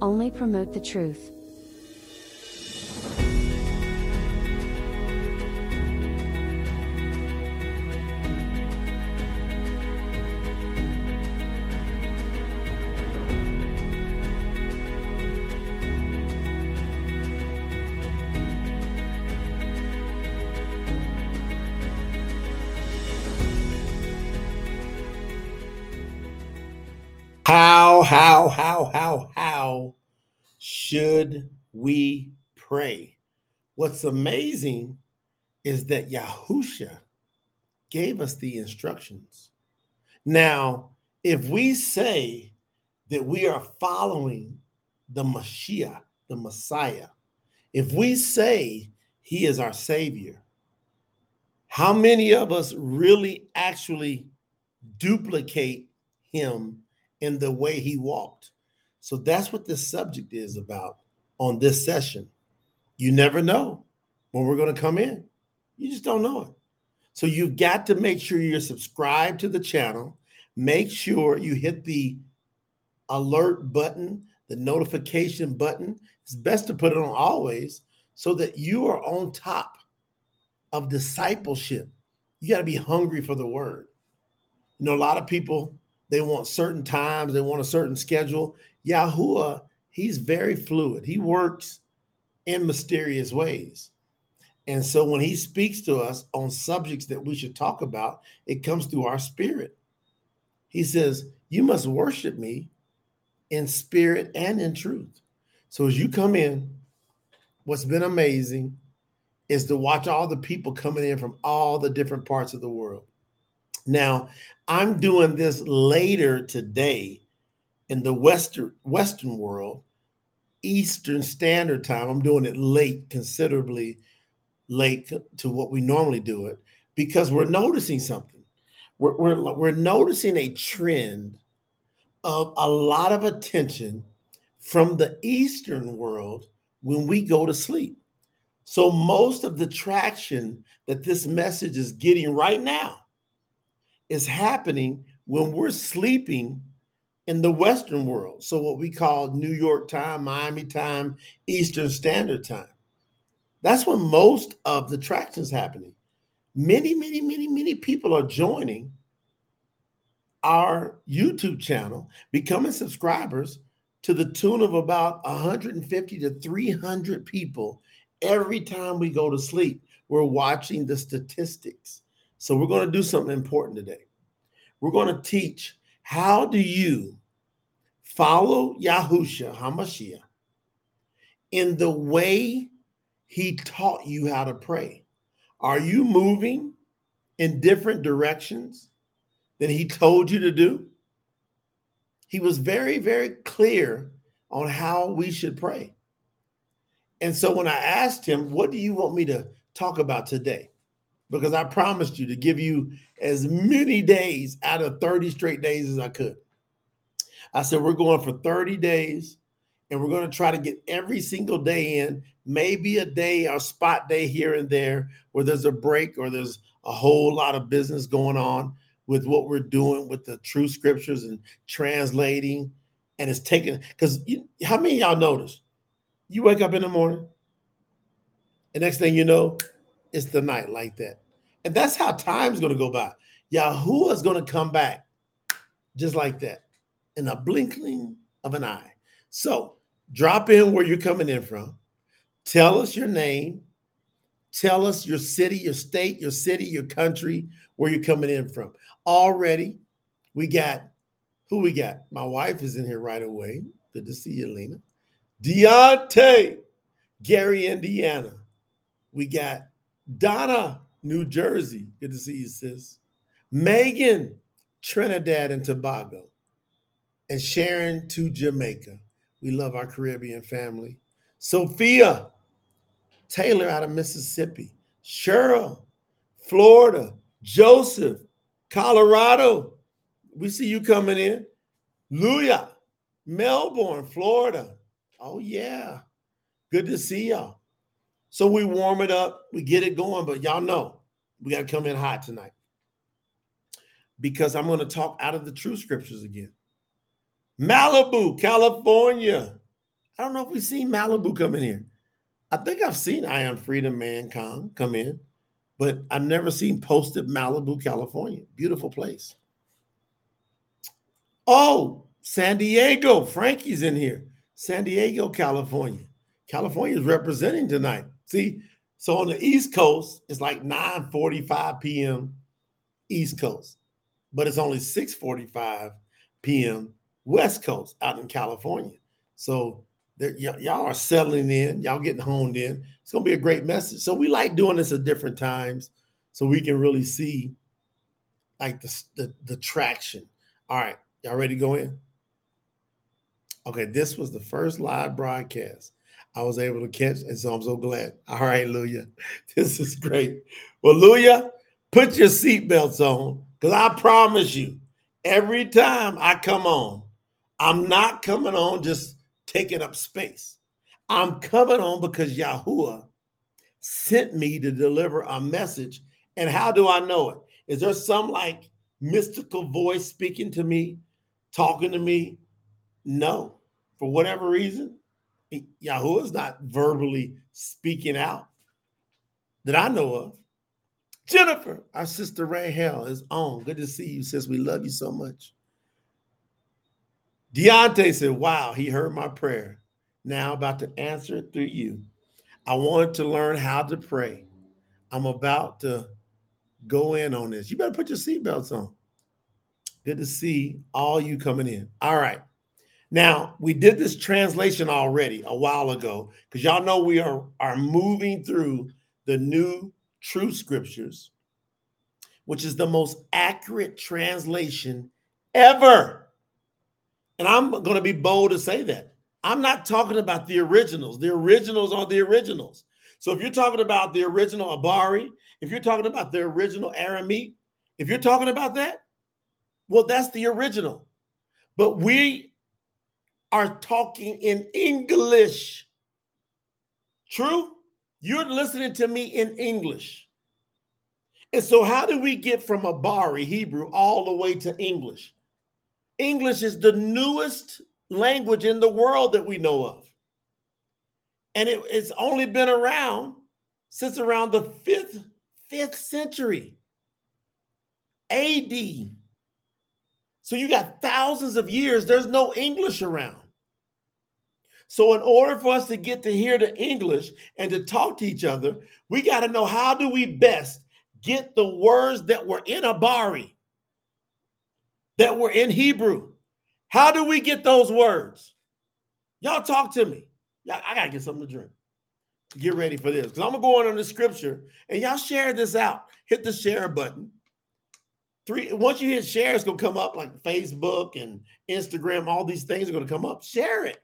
only promote the truth. How, how, how, how, should we pray? What's amazing is that Yahusha gave us the instructions. Now, if we say that we are following the Mashiach, the Messiah, if we say he is our Savior, how many of us really actually duplicate him in the way he walked. So that's what this subject is about on this session. You never know when we're going to come in. You just don't know it. So you've got to make sure you're subscribed to the channel. Make sure you hit the alert button, the notification button. It's best to put it on always so that you are on top of discipleship. You got to be hungry for the word. You know, a lot of people they want certain times, they want a certain schedule. Yahuwah, he's very fluid. He works in mysterious ways. And so when he speaks to us on subjects that we should talk about, it comes through our spirit. He says, You must worship me in spirit and in truth. So as you come in, what's been amazing is to watch all the people coming in from all the different parts of the world. Now, I'm doing this later today in the western western world, Eastern Standard Time. I'm doing it late, considerably late to what we normally do it, because we're noticing something. We're, we're, we're noticing a trend of a lot of attention from the Eastern world when we go to sleep. So most of the traction that this message is getting right now is happening when we're sleeping in the Western world. So, what we call New York time, Miami time, Eastern Standard Time. That's when most of the traction is happening. Many, many, many, many people are joining our YouTube channel, becoming subscribers to the tune of about 150 to 300 people every time we go to sleep. We're watching the statistics. So we're going to do something important today. We're going to teach how do you follow Yahusha Hamashiach in the way he taught you how to pray. Are you moving in different directions than he told you to do? He was very, very clear on how we should pray. And so when I asked him, What do you want me to talk about today? Because I promised you to give you as many days out of 30 straight days as I could. I said, we're going for 30 days and we're going to try to get every single day in, maybe a day or spot day here and there where there's a break or there's a whole lot of business going on with what we're doing with the true scriptures and translating. And it's taking, because how many y'all notice? You wake up in the morning, and next thing you know, it's the night like that. And that's how time's going to go by. Yahuwah is going to come back just like that in a blinking of an eye. So drop in where you're coming in from. Tell us your name. Tell us your city, your state, your city, your country, where you're coming in from. Already, we got who we got? My wife is in here right away. Good to see you, Lena. Deontay, Gary, Indiana. We got Donna, New Jersey. Good to see you, sis. Megan, Trinidad and Tobago. And Sharon to Jamaica. We love our Caribbean family. Sophia, Taylor out of Mississippi. Cheryl, Florida. Joseph, Colorado. We see you coming in. Luya, Melbourne, Florida. Oh, yeah. Good to see y'all. So we warm it up, we get it going, but y'all know we got to come in hot tonight because I'm going to talk out of the true scriptures again. Malibu, California. I don't know if we've seen Malibu come in here. I think I've seen I Am Freedom Mankind come in, but I've never seen posted Malibu, California. Beautiful place. Oh, San Diego. Frankie's in here. San Diego, California. California is representing tonight. See, so on the East Coast, it's like 9:45 p.m. East Coast, but it's only 6:45 p.m. West Coast out in California. So y- y'all are settling in, y'all getting honed in. It's gonna be a great message. So we like doing this at different times, so we can really see like the the, the traction. All right, y'all ready to go in? Okay, this was the first live broadcast I was able to catch, and so I'm so glad. All right, Luya, this is great. Well, Luya, put your seatbelts on, because I promise you, every time I come on, I'm not coming on just taking up space. I'm coming on because Yahuwah sent me to deliver a message. And how do I know it? Is there some like mystical voice speaking to me, talking to me? No. For whatever reason, Yahuwah is not verbally speaking out that I know of. Jennifer, our sister Rahel is on. Good to see you, sis. We love you so much. Deontay said, Wow, he heard my prayer. Now about to answer it through you. I wanted to learn how to pray. I'm about to go in on this. You better put your seatbelts on. Good to see all you coming in. All right. Now, we did this translation already a while ago because y'all know we are, are moving through the new true scriptures, which is the most accurate translation ever. And I'm going to be bold to say that. I'm not talking about the originals. The originals are the originals. So if you're talking about the original Abari, if you're talking about the original Aramaic, if you're talking about that, well, that's the original. But we are talking in English. True? You're listening to me in English. And so, how do we get from Abari, Hebrew, all the way to English? English is the newest language in the world that we know of. And it, it's only been around since around the fifth, fifth century AD. So you got thousands of years, there's no English around. So, in order for us to get to hear the English and to talk to each other, we got to know how do we best get the words that were in Abari, that were in Hebrew. How do we get those words? Y'all talk to me. Y'all, I got to get something to drink. Get ready for this because I'm going to go on the scripture and y'all share this out. Hit the share button. Three, once you hit share, it's going to come up like Facebook and Instagram. All these things are going to come up. Share it.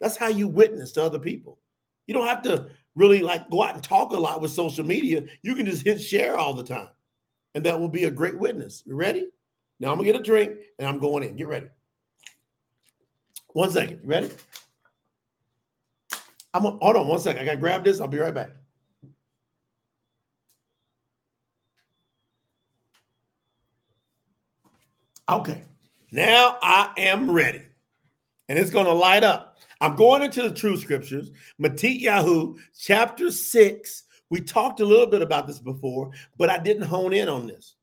That's how you witness to other people. You don't have to really like go out and talk a lot with social media. You can just hit share all the time. And that will be a great witness. You ready? Now I'm gonna get a drink and I'm going in. Get ready. One second. You ready? I'm gonna, hold on one second. I gotta grab this. I'll be right back. Okay. Now I am ready. And it's gonna light up. I'm going into the true scriptures, Mattityahu, chapter 6. We talked a little bit about this before, but I didn't hone in on this.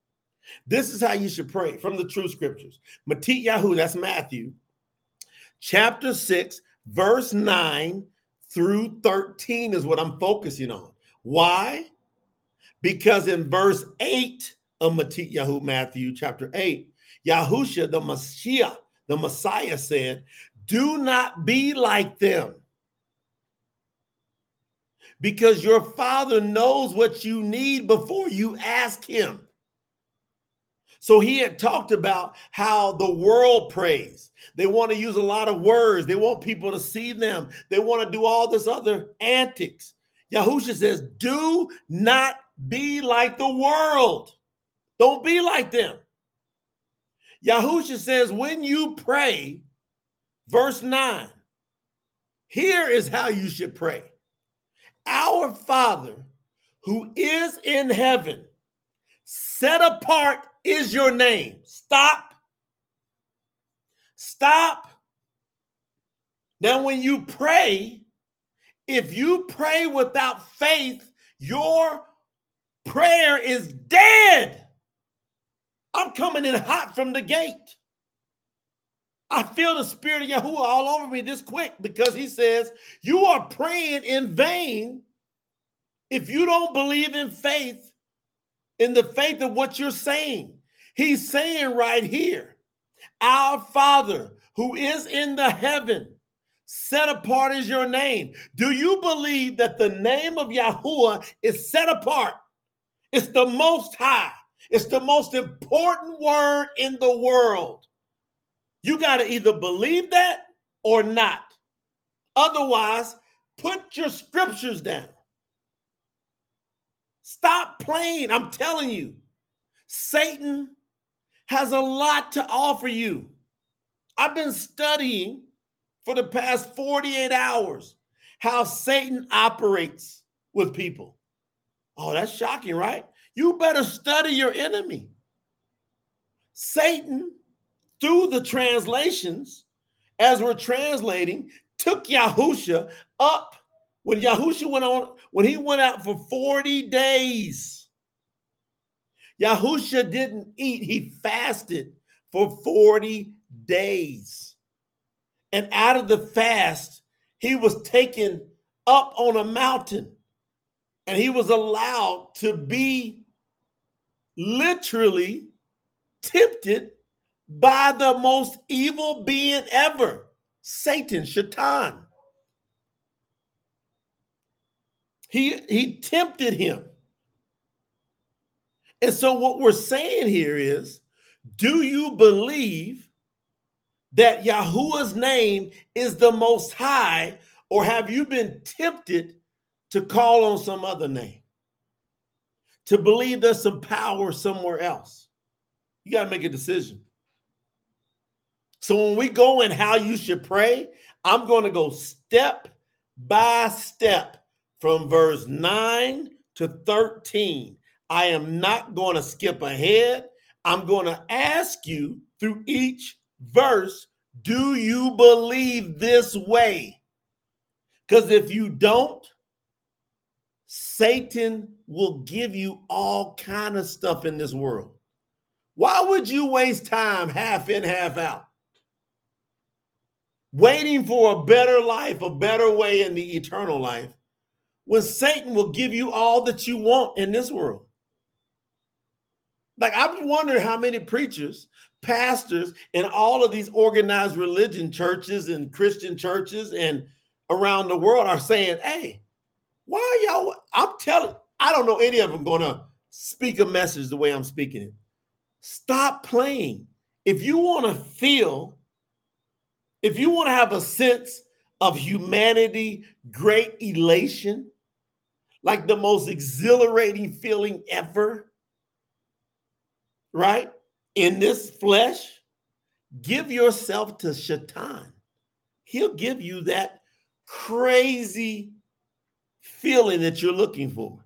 This is how you should pray from the true scriptures. Mattityahu, that's Matthew, chapter 6, verse 9 through 13 is what I'm focusing on. Why? Because in verse 8 of Mattityahu, Matthew chapter 8, Yahusha, the Messiah, the Messiah said, do not be like them. Because your father knows what you need before you ask him. So he had talked about how the world prays. They want to use a lot of words. They want people to see them. They want to do all this other antics. Yahusha says, do not be like the world. Don't be like them. Yahusha says, when you pray, Verse 9. Here is how you should pray Our Father who is in heaven, set apart is your name. Stop. Stop. Now, when you pray, if you pray without faith, your prayer is dead. I'm coming in hot from the gate. I feel the spirit of Yahuwah all over me this quick because he says, You are praying in vain if you don't believe in faith, in the faith of what you're saying. He's saying right here, Our Father who is in the heaven, set apart is your name. Do you believe that the name of Yahuwah is set apart? It's the most high, it's the most important word in the world. You got to either believe that or not. Otherwise, put your scriptures down. Stop playing. I'm telling you, Satan has a lot to offer you. I've been studying for the past 48 hours how Satan operates with people. Oh, that's shocking, right? You better study your enemy. Satan through the translations, as we're translating, took Yahusha up when Yahusha went on, when he went out for 40 days. Yahusha didn't eat, he fasted for 40 days. And out of the fast, he was taken up on a mountain and he was allowed to be literally tempted by the most evil being ever, Satan, Shaitan. He, he tempted him. And so, what we're saying here is do you believe that Yahuwah's name is the most high, or have you been tempted to call on some other name? To believe there's some power somewhere else? You got to make a decision. So when we go in how you should pray, I'm going to go step by step from verse 9 to 13. I am not going to skip ahead. I'm going to ask you through each verse do you believe this way? Because if you don't, Satan will give you all kind of stuff in this world. Why would you waste time half in, half out? Waiting for a better life, a better way in the eternal life, when Satan will give you all that you want in this world. Like, I'm wondering how many preachers, pastors, and all of these organized religion churches and Christian churches and around the world are saying, hey, why y'all? I'm telling, I don't know any of them going to speak a message the way I'm speaking it. Stop playing. If you want to feel if you want to have a sense of humanity, great elation, like the most exhilarating feeling ever, right? In this flesh, give yourself to Shaitan. He'll give you that crazy feeling that you're looking for.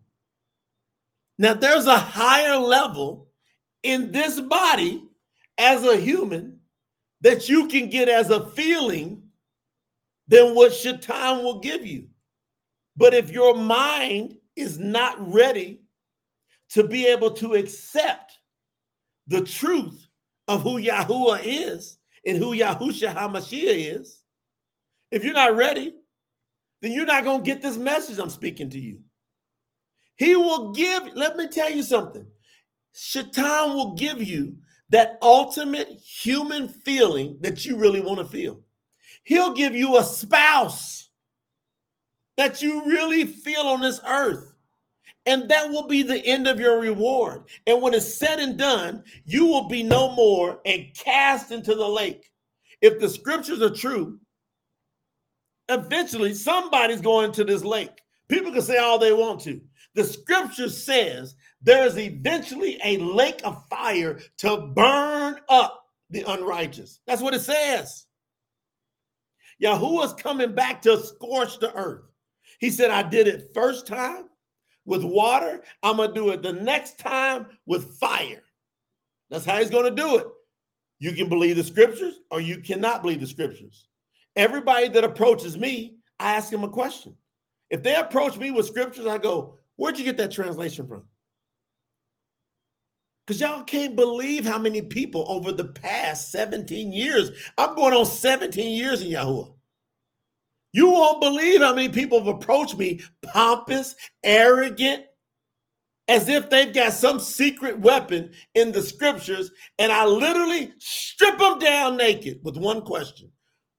Now, there's a higher level in this body as a human that you can get as a feeling than what Shaitan will give you. But if your mind is not ready to be able to accept the truth of who Yahuwah is and who Yahusha HaMashiach is, if you're not ready, then you're not going to get this message I'm speaking to you. He will give, let me tell you something. Shaitan will give you that ultimate human feeling that you really want to feel. He'll give you a spouse that you really feel on this earth. And that will be the end of your reward. And when it's said and done, you will be no more and cast into the lake. If the scriptures are true, eventually somebody's going to this lake. People can say all they want to. The scripture says there is eventually a lake of fire to burn up the unrighteous. That's what it says. Yahuwah's coming back to scorch the earth. He said, I did it first time with water. I'm going to do it the next time with fire. That's how he's going to do it. You can believe the scriptures or you cannot believe the scriptures. everybody that approaches me, I ask them a question. If they approach me with scriptures, I go, Where'd you get that translation from? Because y'all can't believe how many people over the past 17 years, I'm going on 17 years in Yahuwah. You won't believe how many people have approached me pompous, arrogant, as if they've got some secret weapon in the scriptures, and I literally strip them down naked with one question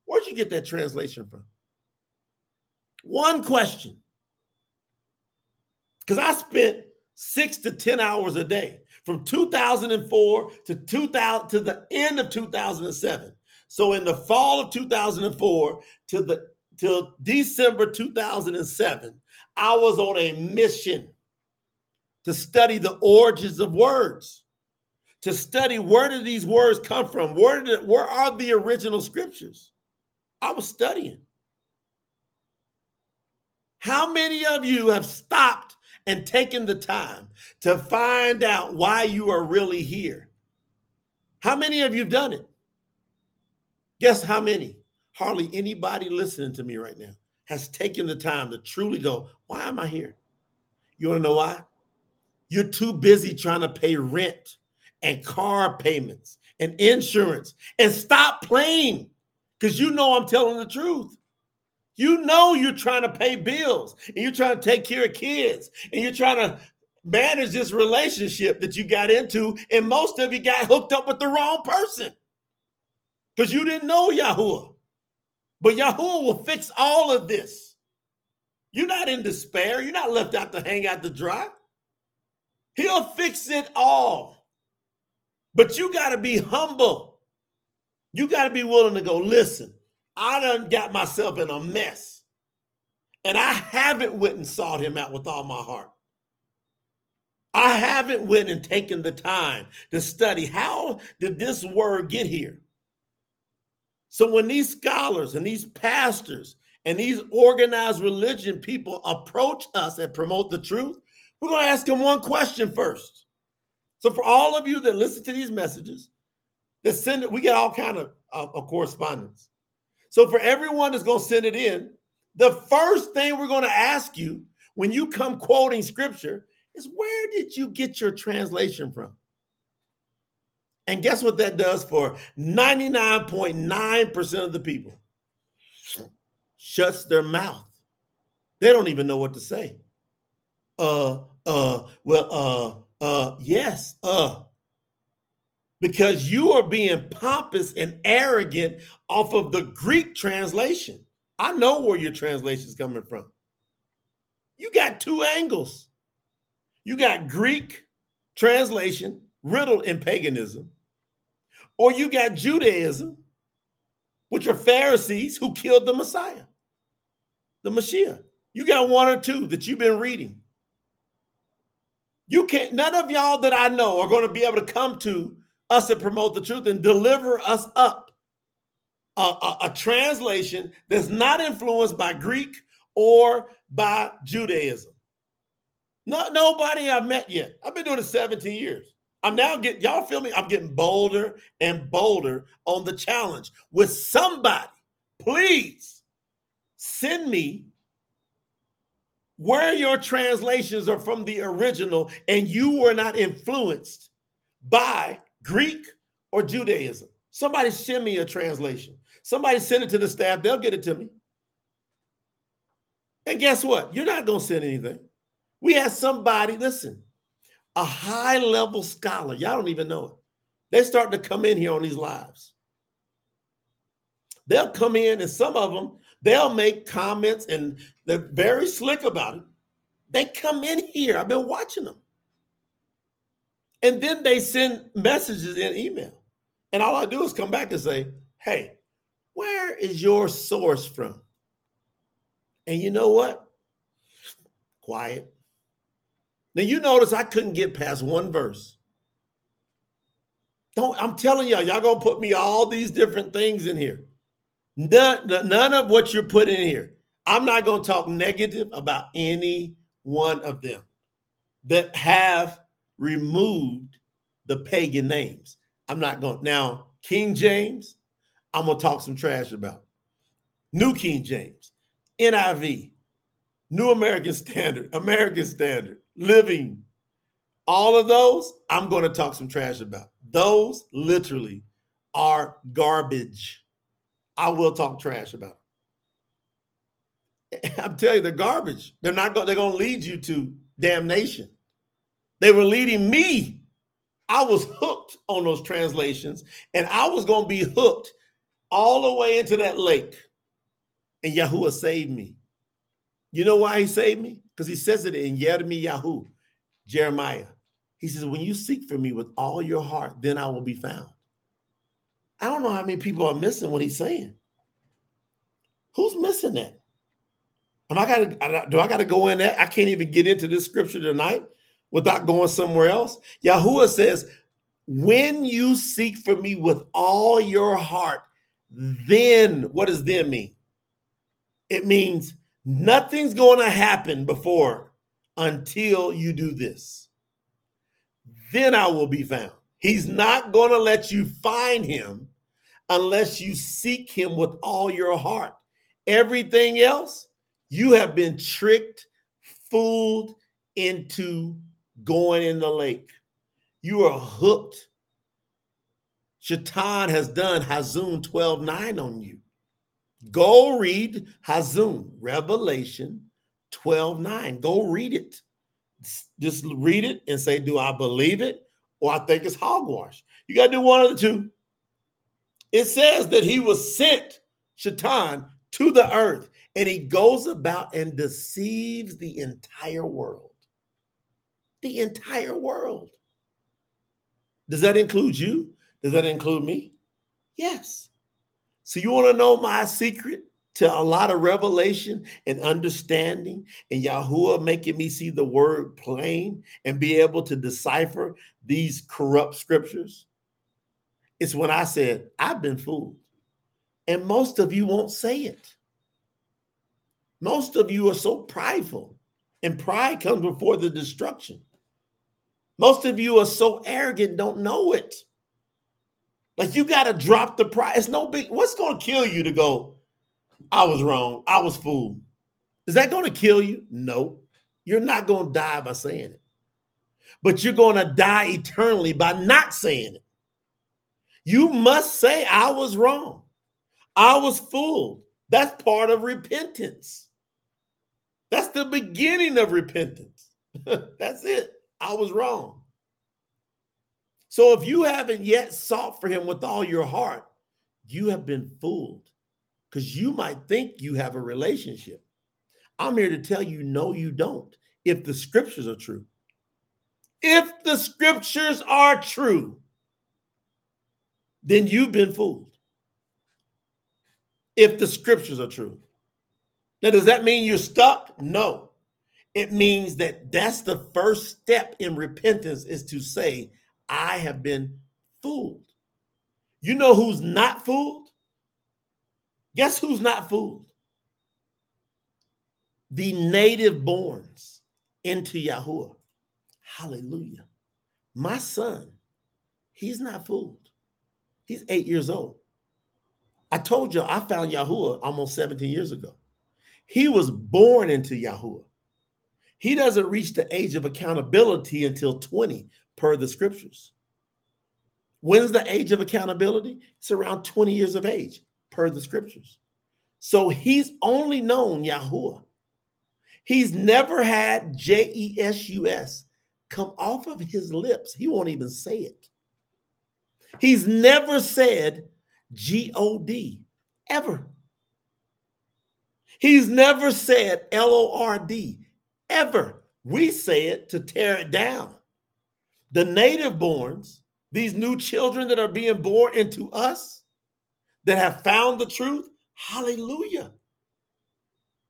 Where'd you get that translation from? One question. Because I spent six to 10 hours a day from 2004 to 2000 to the end of 2007. So in the fall of 2004 to the till December 2007, I was on a mission to study the origins of words, to study where did these words come from? Where did where are the original scriptures? I was studying. How many of you have stopped and taking the time to find out why you are really here? How many of you have done it? Guess how many? Hardly anybody listening to me right now has taken the time to truly go, why am I here? You want to know why? You're too busy trying to pay rent and car payments and insurance and stop playing because you know I'm telling the truth. You know you're trying to pay bills and you're trying to take care of kids and you're trying to manage this relationship that you got into, and most of you got hooked up with the wrong person because you didn't know Yahuwah. But Yahuwah will fix all of this. You're not in despair. You're not left out to hang out to dry. He'll fix it all. But you got to be humble. You got to be willing to go, listen, I done got myself in a mess. And I haven't went and sought him out with all my heart. I haven't went and taken the time to study how did this word get here? So when these scholars and these pastors and these organized religion people approach us and promote the truth, we're going to ask them one question first. So for all of you that listen to these messages, that send it, we get all kind of, uh, of correspondence. So for everyone that's going to send it in, the first thing we're going to ask you when you come quoting scripture is where did you get your translation from? And guess what that does for 99.9% of the people? Shuts their mouth. They don't even know what to say. Uh, uh, well, uh, uh, yes, uh. Because you are being pompous and arrogant off of the Greek translation. I know where your translation is coming from. You got two angles. You got Greek translation riddled in paganism, or you got Judaism, which are Pharisees who killed the Messiah, the Messiah. You got one or two that you've been reading. You can't, none of y'all that I know are going to be able to come to us and promote the truth and deliver us up a, a, a translation that's not influenced by Greek or by Judaism. Not nobody I've met yet. I've been doing it 17 years. I'm now getting, y'all feel me? I'm getting bolder and bolder on the challenge with somebody. Please send me where your translations are from the original and you were not influenced by Greek or Judaism. Somebody send me a translation. Somebody send it to the staff, they'll get it to me. And guess what? You're not going to send anything. We had somebody, listen, a high level scholar. Y'all don't even know it. They're starting to come in here on these lives. They'll come in, and some of them, they'll make comments, and they're very slick about it. They come in here. I've been watching them. And then they send messages in email. And all I do is come back and say, hey, where is your source from? And you know what? Quiet. Now you notice I couldn't get past one verse. Don't I'm telling y'all, y'all gonna put me all these different things in here. None, none of what you're putting in here. I'm not gonna talk negative about any one of them that have removed the pagan names. I'm not going now, King James, I'm gonna talk some trash about. New King James, NIV, New American Standard, American Standard, Living, all of those, I'm going to talk some trash about. Those literally are garbage. I will talk trash about. I'm telling you, they're garbage. They're not going. They're going to lead you to damnation. They were leading me. I was hooked on those translations, and I was going to be hooked all the way into that lake. And Yahuwah saved me. You know why he saved me? Because he says it in Yirmiyahu, Jeremiah. He says, When you seek for me with all your heart, then I will be found. I don't know how many people are missing what he's saying. Who's missing that? Am I got to do I got to go in there? I can't even get into this scripture tonight without going somewhere else. Yahuwah says, when you seek for me with all your heart, then what does then mean? It means nothing's going to happen before until you do this. Then I will be found. He's not going to let you find him unless you seek him with all your heart. Everything else, you have been tricked, fooled into going in the lake. You are hooked. Shaitan has done Hazun 12 9 on you. Go read Hazun, Revelation 12 9. Go read it. Just read it and say, Do I believe it? Or I think it's hogwash. You got to do one of the two. It says that he was sent, Shaitan, to the earth, and he goes about and deceives the entire world. The entire world. Does that include you? Does that include me? Yes. So you want to know my secret to a lot of revelation and understanding and Yahuwah making me see the word plain and be able to decipher these corrupt scriptures? It's when I said, I've been fooled. And most of you won't say it. Most of you are so prideful, and pride comes before the destruction. Most of you are so arrogant, don't know it. Like you got to drop the pride. It's no big. What's going to kill you to go? I was wrong. I was fooled. Is that going to kill you? No. You're not going to die by saying it. But you're going to die eternally by not saying it. You must say, I was wrong. I was fooled. That's part of repentance. That's the beginning of repentance. That's it. I was wrong. So if you haven't yet sought for him with all your heart, you have been fooled because you might think you have a relationship. I'm here to tell you, no, you don't, if the scriptures are true. If the scriptures are true, then you've been fooled. If the scriptures are true. Now, does that mean you're stuck? No. It means that that's the first step in repentance is to say, I have been fooled. You know who's not fooled? Guess who's not fooled? The native borns into Yahuwah. Hallelujah. My son, he's not fooled. He's eight years old. I told you I found Yahuwah almost 17 years ago. He was born into Yahuwah. He doesn't reach the age of accountability until 20 per the scriptures. When's the age of accountability? It's around 20 years of age per the scriptures. So he's only known Yahuwah. He's never had J E S U S come off of his lips. He won't even say it. He's never said G O D ever. He's never said L O R D ever. We say it to tear it down. The native borns, these new children that are being born into us, that have found the truth, hallelujah.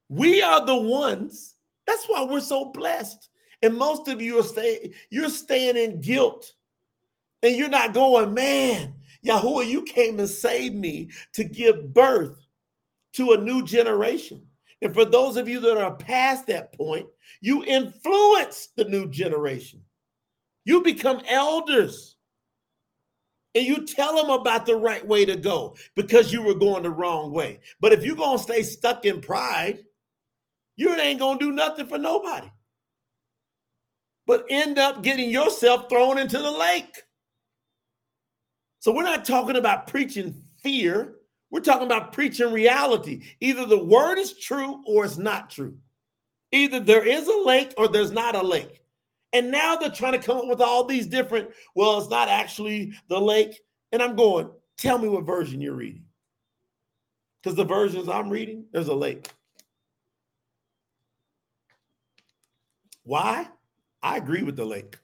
We are the ones. That's why we're so blessed. And most of you are staying, you're staying in guilt. And you're not going, man, Yahuwah, you came and saved me to give birth to a new generation. And for those of you that are past that point, you influence the new generation. You become elders and you tell them about the right way to go because you were going the wrong way. But if you're going to stay stuck in pride, you ain't going to do nothing for nobody. But end up getting yourself thrown into the lake. So we're not talking about preaching fear. We're talking about preaching reality. Either the word is true or it's not true. Either there is a lake or there's not a lake. And now they're trying to come up with all these different, well, it's not actually the lake. And I'm going, tell me what version you're reading. Because the versions I'm reading, there's a lake. Why? I agree with the lake.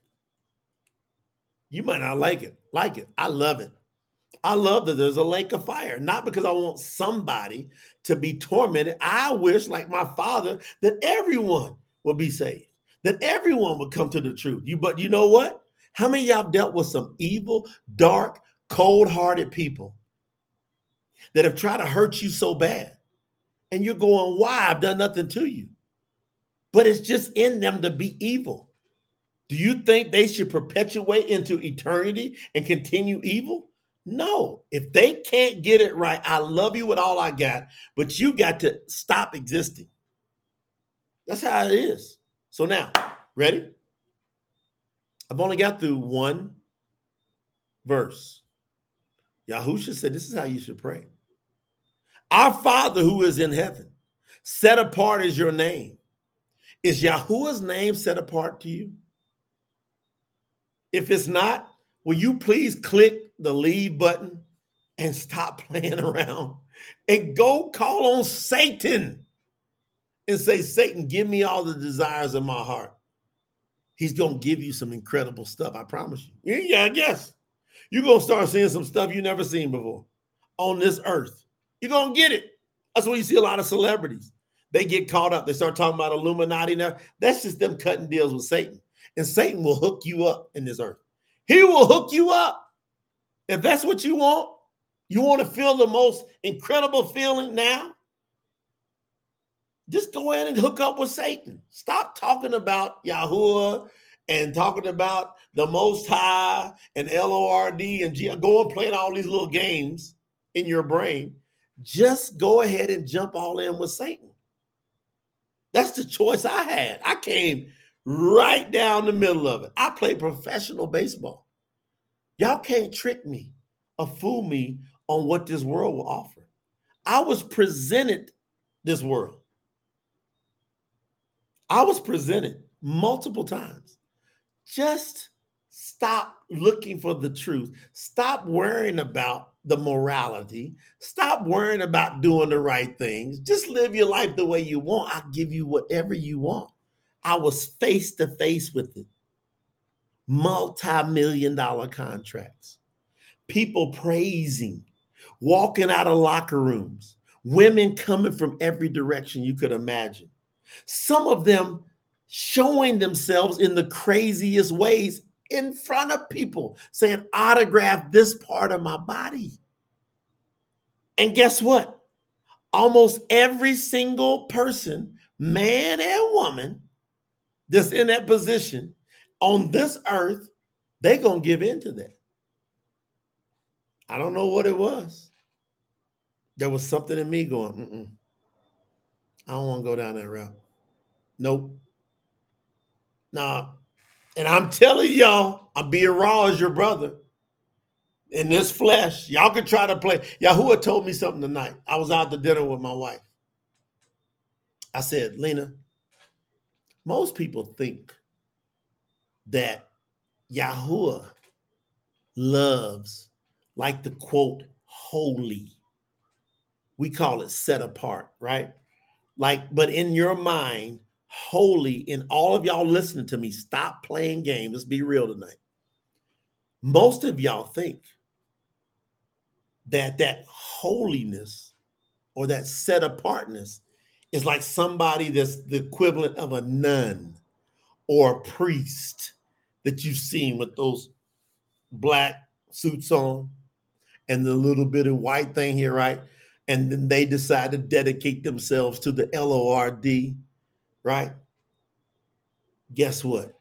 You might not like it. Like it. I love it. I love that there's a lake of fire, not because I want somebody to be tormented. I wish, like my father, that everyone would be saved that everyone would come to the truth. You but you know what? How many y'all dealt with some evil, dark, cold-hearted people that have tried to hurt you so bad? And you're going, why? I've done nothing to you. But it's just in them to be evil. Do you think they should perpetuate into eternity and continue evil? No. If they can't get it right, I love you with all I got, but you got to stop existing. That's how it is. So now, ready? I've only got through one verse. Yahusha said, This is how you should pray. Our Father who is in heaven, set apart is your name. Is Yahuwah's name set apart to you? If it's not, will you please click the leave button and stop playing around and go call on Satan? and say, Satan, give me all the desires of my heart. He's going to give you some incredible stuff. I promise you. Yeah, I guess. You're going to start seeing some stuff you never seen before on this earth. You're going to get it. That's why you see a lot of celebrities. They get caught up. They start talking about Illuminati now. That's just them cutting deals with Satan. And Satan will hook you up in this earth. He will hook you up. If that's what you want, you want to feel the most incredible feeling now, just go in and hook up with Satan. Stop talking about Yahuwah and talking about the Most High and L O R D and G. Go and play all these little games in your brain. Just go ahead and jump all in with Satan. That's the choice I had. I came right down the middle of it. I played professional baseball. Y'all can't trick me or fool me on what this world will offer. I was presented this world. I was presented multiple times. Just stop looking for the truth. Stop worrying about the morality. Stop worrying about doing the right things. Just live your life the way you want. I'll give you whatever you want. I was face to face with it. Multi million dollar contracts, people praising, walking out of locker rooms, women coming from every direction you could imagine some of them showing themselves in the craziest ways in front of people, saying, autograph this part of my body. And guess what? Almost every single person, man and woman, that's in that position on this earth, they're to give in to that. I don't know what it was. There was something in me going, I don't want to go down that route. Nope. Nah. And I'm telling y'all, I'm being raw as your brother in this flesh. Y'all can try to play. Yahuwah told me something tonight. I was out to dinner with my wife. I said, Lena, most people think that Yahuwah loves, like the quote, holy. We call it set apart, right? Like, but in your mind, holy in all of y'all listening to me. Stop playing games. Let's be real tonight. Most of y'all think that that holiness or that set apartness is like somebody that's the equivalent of a nun or a priest that you've seen with those black suits on and the little bit of white thing here, right? And then they decide to dedicate themselves to the L O R D right? Guess what?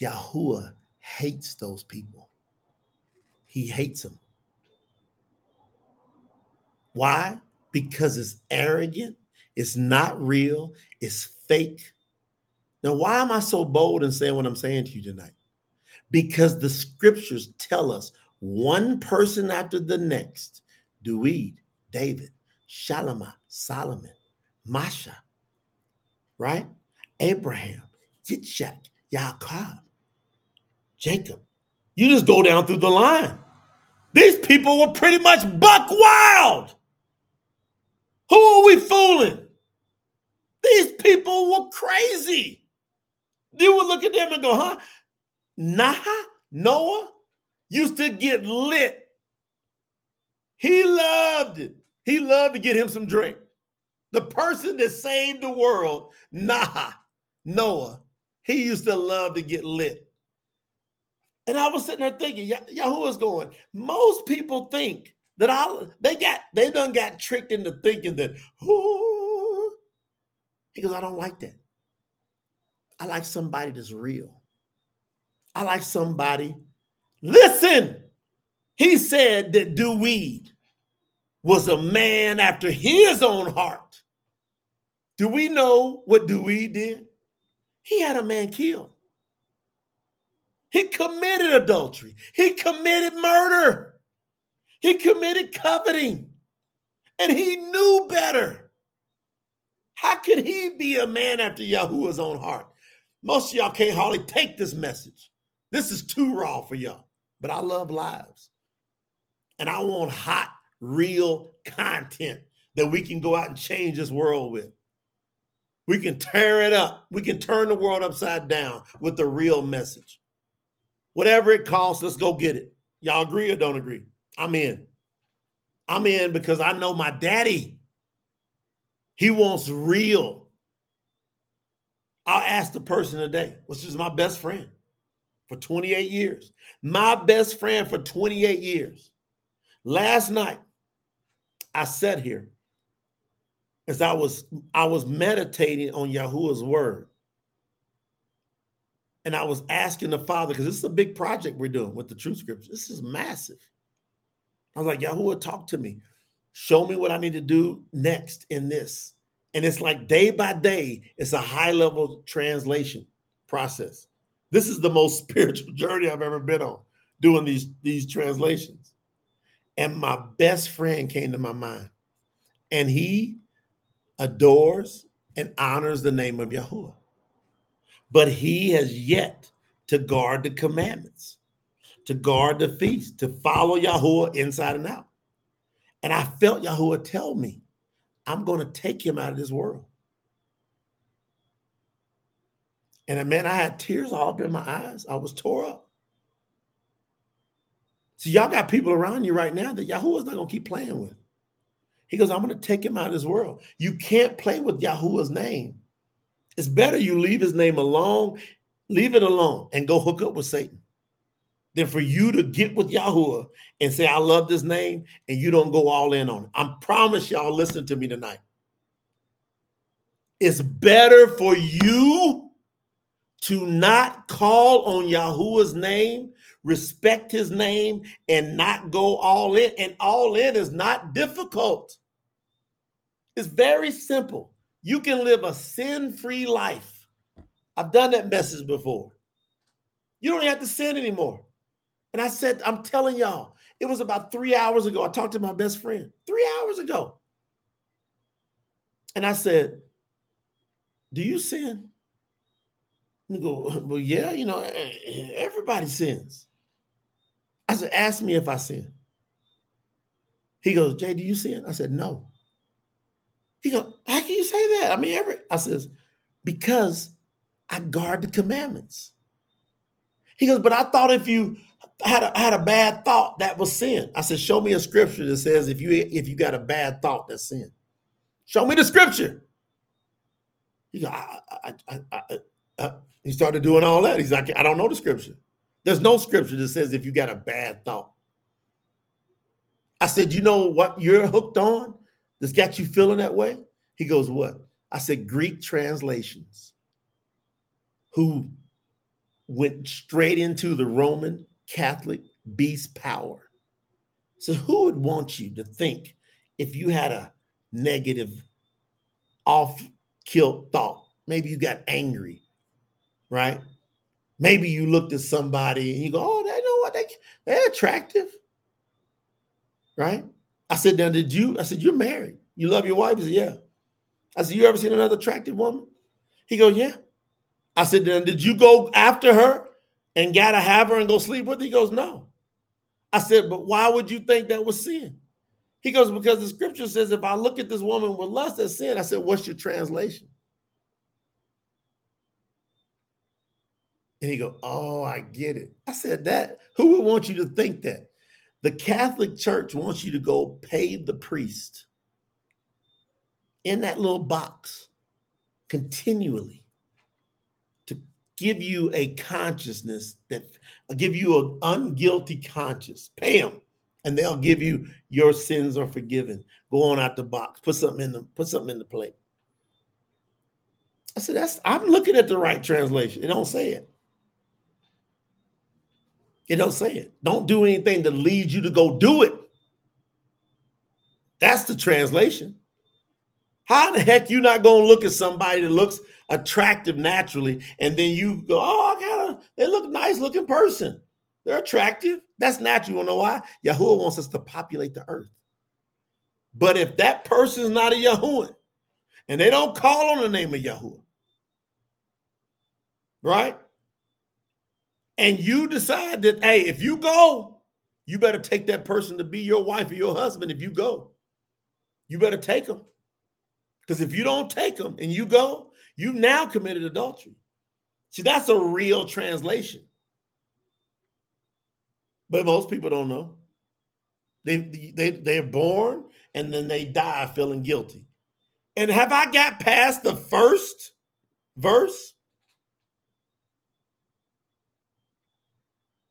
Yahuwah hates those people. He hates them. Why? Because it's arrogant, it's not real, it's fake. Now, why am I so bold in saying what I'm saying to you tonight? Because the scriptures tell us one person after the next Duid, David, Shalomah, Solomon, Masha, right? Abraham, Yitzhak, Yaakov, Jacob. You just go down through the line. These people were pretty much buck wild. Who are we fooling? These people were crazy. You would look at them and go, huh? Nah, Noah used to get lit. He loved it. He loved to get him some drink. The person that saved the world, nah, Noah, he used to love to get lit. And I was sitting there thinking, Yahuwah's going, most people think that I they got they done got tricked into thinking that, he goes, I don't like that. I like somebody that's real. I like somebody. Listen, he said that Duweed was a man after his own heart. Do we know what Duweed did? He had a man killed. He committed adultery. He committed murder. He committed coveting. And he knew better. How could he be a man after Yahuwah's own heart? Most of y'all can't hardly take this message. This is too raw for y'all. But I love lives. And I want hot, real content that we can go out and change this world with. We can tear it up. We can turn the world upside down with the real message. Whatever it costs, let's go get it. Y'all agree or don't agree? I'm in. I'm in because I know my daddy. He wants real. I'll ask the person today, which is my best friend for 28 years. My best friend for 28 years. Last night, I sat here as I was I was meditating on Yahuwah's word. And I was asking the Father, because this is a big project we're doing with the True Scripture. This is massive. I was like, Yahuwah, talk to me. Show me what I need to do next in this. And it's like day by day, it's a high level translation process. This is the most spiritual journey I've ever been on doing these, these translations. And my best friend came to my mind. And he adores and honors the name of Yahuwah. But he has yet to guard the commandments, to guard the feast, to follow Yahuwah inside and out. And I felt Yahuwah tell me, I'm going to take him out of this world. And uh, man, I had tears all up in my eyes. I was tore up. So y'all got people around you right now that Yahuwah's not going to keep playing with. He goes, I'm going to take him out of this world. You can't play with Yahuwah's name. It's better you leave his name alone, leave it alone, and go hook up with Satan than for you to get with Yahuwah and say, I love this name, and you don't go all in on it. I promise y'all, listen to me tonight. It's better for you to not call on Yahuwah's name, respect his name, and not go all in. And all in is not difficult. It's very simple. You can live a sin free life. I've done that message before. You don't have to sin anymore. And I said, I'm telling y'all, it was about three hours ago. I talked to my best friend three hours ago. And I said, Do you sin? He go, Well, yeah, you know, everybody sins. I said, Ask me if I sin. He goes, Jay, do you sin? I said, No. He goes, How can you say that? I mean, every I says, Because I guard the commandments. He goes, But I thought if you had a, had a bad thought, that was sin. I said, Show me a scripture that says if you if you got a bad thought, that's sin. Show me the scripture. He goes, I, I, I, I, uh, he started doing all that. He's like, I don't know the scripture. There's no scripture that says if you got a bad thought. I said, you know what you're hooked on that's got you feeling that way? He goes, what? I said, Greek translations who went straight into the Roman Catholic beast power. So who would want you to think if you had a negative, off kill thought. Maybe you got angry, right? Maybe you looked at somebody and you go, "Oh, they know what they they're attractive," right? I said, "Now, did you?" I said, "You're married. You love your wife." He said, "Yeah." I said, "You ever seen another attractive woman?" He goes, "Yeah." I said, "Then did you go after her and gotta have her and go sleep with her?" He goes, "No." I said, "But why would you think that was sin?" He goes, "Because the scripture says if I look at this woman with lust, that's sin." I said, "What's your translation?" And he go, "Oh, I get it." I said that. Who would want you to think that? The Catholic Church wants you to go pay the priest in that little box continually give you a consciousness that uh, give you an unguilty conscience. Pay them, and they'll give you your sins are forgiven. Go on out the box. Put something in the put something in the plate. I said, that's I'm looking at the right translation. It don't say it. It don't say it. Don't do anything to lead you to go do it. That's the translation. How the heck you not gonna look at somebody that looks attractive naturally, and then you go, oh, I gotta, they look nice looking person. They're attractive. That's natural. You know why? Yahuwah wants us to populate the earth. But if that person's not a Yahuwah, and they don't call on the name of Yahuwah, right? and you decide that, hey, if you go, you better take that person to be your wife or your husband. If you go, you better take them. Because if you don't take them and you go, you've now committed adultery. See, that's a real translation. But most people don't know. They, they, they're born and then they die feeling guilty. And have I got past the first verse?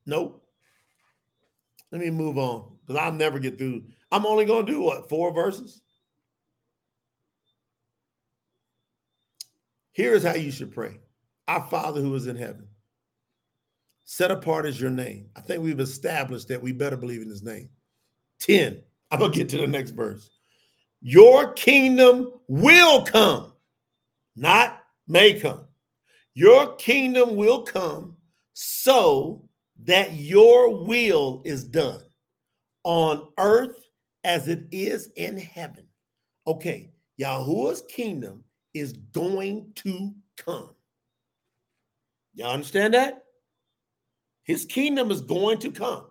Nope. Let me move on because I'll never get through. I'm only going to do what? Four verses? Here's how you should pray Our Father who is in heaven, set apart is your name. I think we've established that we better believe in his name. 10. I'm going to get to the next verse. Your kingdom will come, not may come. Your kingdom will come so that your will is done on earth as it is in heaven. Okay, Yahuwah's kingdom is going to come. Y'all understand that? His kingdom is going to come.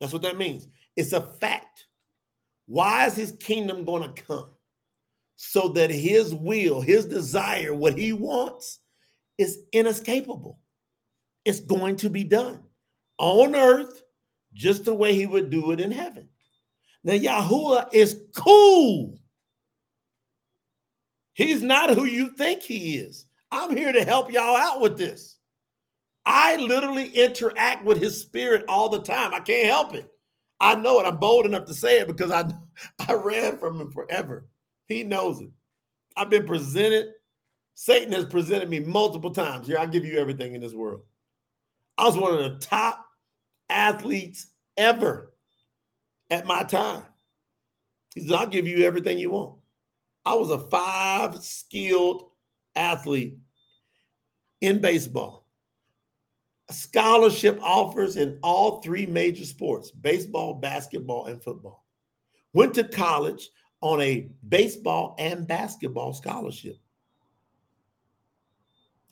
That's what that means. It's a fact. Why is his kingdom going to come? So that his will, his desire, what he wants is inescapable. It's going to be done on earth just the way he would do it in heaven. Now, Yahuwah is cool. He's not who you think he is. I'm here to help y'all out with this. I literally interact with his spirit all the time. I can't help it. I know it. I'm bold enough to say it because I, I ran from him forever. He knows it. I've been presented, Satan has presented me multiple times. Here, I'll give you everything in this world. I was one of the top athletes ever at my time. He said, I'll give you everything you want. I was a five skilled athlete in baseball. Scholarship offers in all three major sports baseball, basketball, and football. Went to college on a baseball and basketball scholarship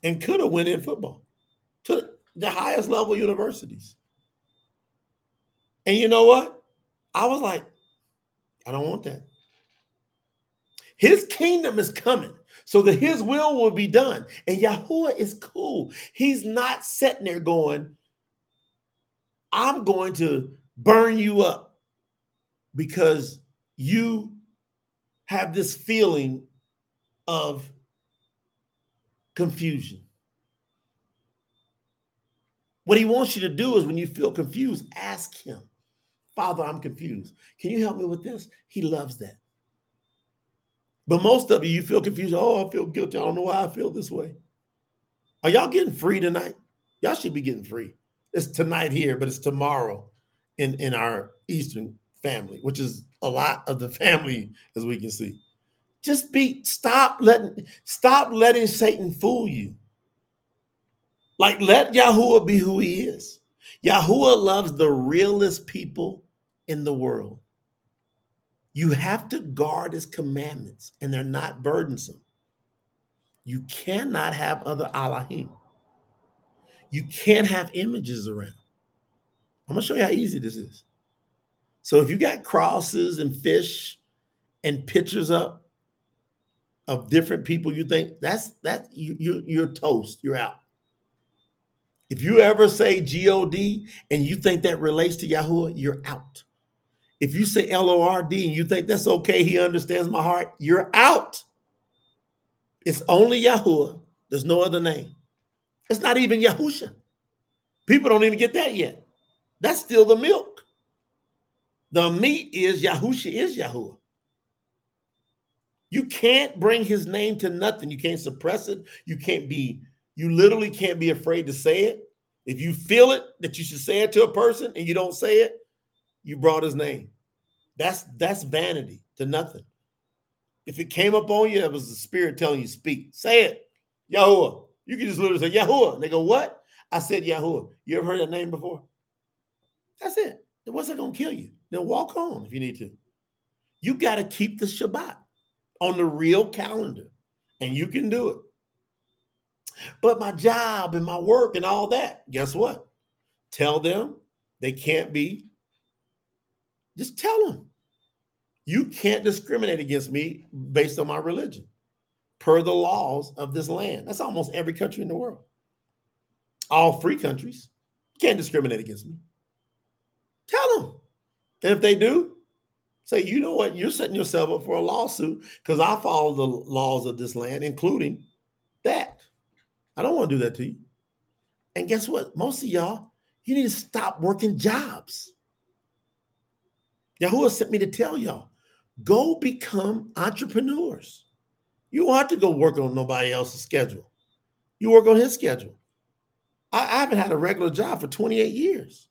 and could have went in football to the highest level universities. And you know what? I was like, I don't want that. His kingdom is coming so that his will will be done. And Yahuwah is cool. He's not sitting there going, I'm going to burn you up because you have this feeling of confusion. What he wants you to do is when you feel confused, ask him. Father, I'm confused. Can you help me with this? He loves that. But most of you, you feel confused. Oh, I feel guilty. I don't know why I feel this way. Are y'all getting free tonight? Y'all should be getting free. It's tonight here, but it's tomorrow in, in our Eastern family, which is a lot of the family, as we can see. Just be stop letting stop letting Satan fool you. Like let Yahuwah be who he is. Yahuwah loves the realest people in the world. You have to guard his commandments, and they're not burdensome. You cannot have other Allahim. You can't have images around. I'm gonna show you how easy this is. So if you got crosses and fish and pictures up of different people, you think that's that you, you you're toast. You're out. If you ever say God and you think that relates to Yahuwah, you're out. If you say L O R D and you think that's okay, he understands my heart, you're out. It's only Yahuwah. There's no other name. It's not even Yahusha. People don't even get that yet. That's still the milk. The meat is Yahusha is Yahuwah. You can't bring his name to nothing. You can't suppress it. You can't be, you literally can't be afraid to say it. If you feel it that you should say it to a person and you don't say it, you brought his name. That's that's vanity to nothing. If it came up on you, it was the spirit telling you speak. Say it. Yahuwah. You can just literally say Yahuwah. And they go, What? I said Yahuwah. You ever heard that name before? That's it. It wasn't gonna kill you. Then walk on if you need to. You got to keep the Shabbat on the real calendar, and you can do it. But my job and my work and all that, guess what? Tell them they can't be. Just tell them you can't discriminate against me based on my religion per the laws of this land. That's almost every country in the world. All free countries. Can't discriminate against me. Tell them. And if they do, say, you know what, you're setting yourself up for a lawsuit because I follow the laws of this land, including that. I don't want to do that to you. And guess what? Most of y'all, you need to stop working jobs. Yahuwah sent me to tell y'all go become entrepreneurs. You have to go work on nobody else's schedule. You work on his schedule. I, I haven't had a regular job for 28 years.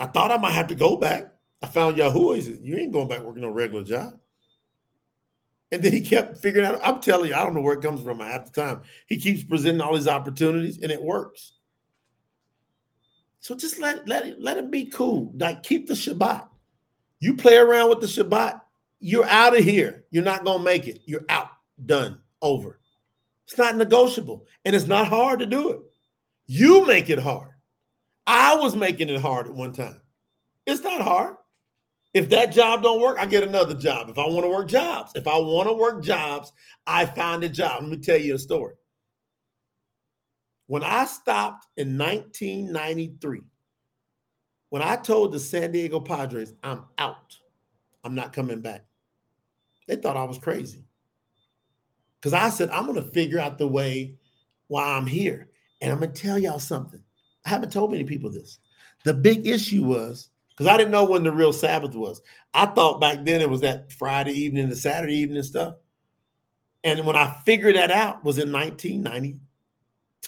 I thought I might have to go back. I found Yahuwah. He said, You ain't going back working on a regular job. And then he kept figuring out. I'm telling you, I don't know where it comes from at the time. He keeps presenting all these opportunities and it works. So just let let it let it be cool. Like keep the Shabbat. You play around with the Shabbat, you're out of here. You're not gonna make it. You're out. Done. Over. It's not negotiable, and it's not hard to do it. You make it hard. I was making it hard at one time. It's not hard. If that job don't work, I get another job. If I want to work jobs, if I want to work jobs, I find a job. Let me tell you a story. When I stopped in 1993, when I told the San Diego Padres, I'm out, I'm not coming back, they thought I was crazy. Because I said, I'm going to figure out the way why I'm here. And I'm going to tell y'all something. I haven't told many people this. The big issue was because I didn't know when the real Sabbath was. I thought back then it was that Friday evening, the Saturday evening stuff. And when I figured that out was in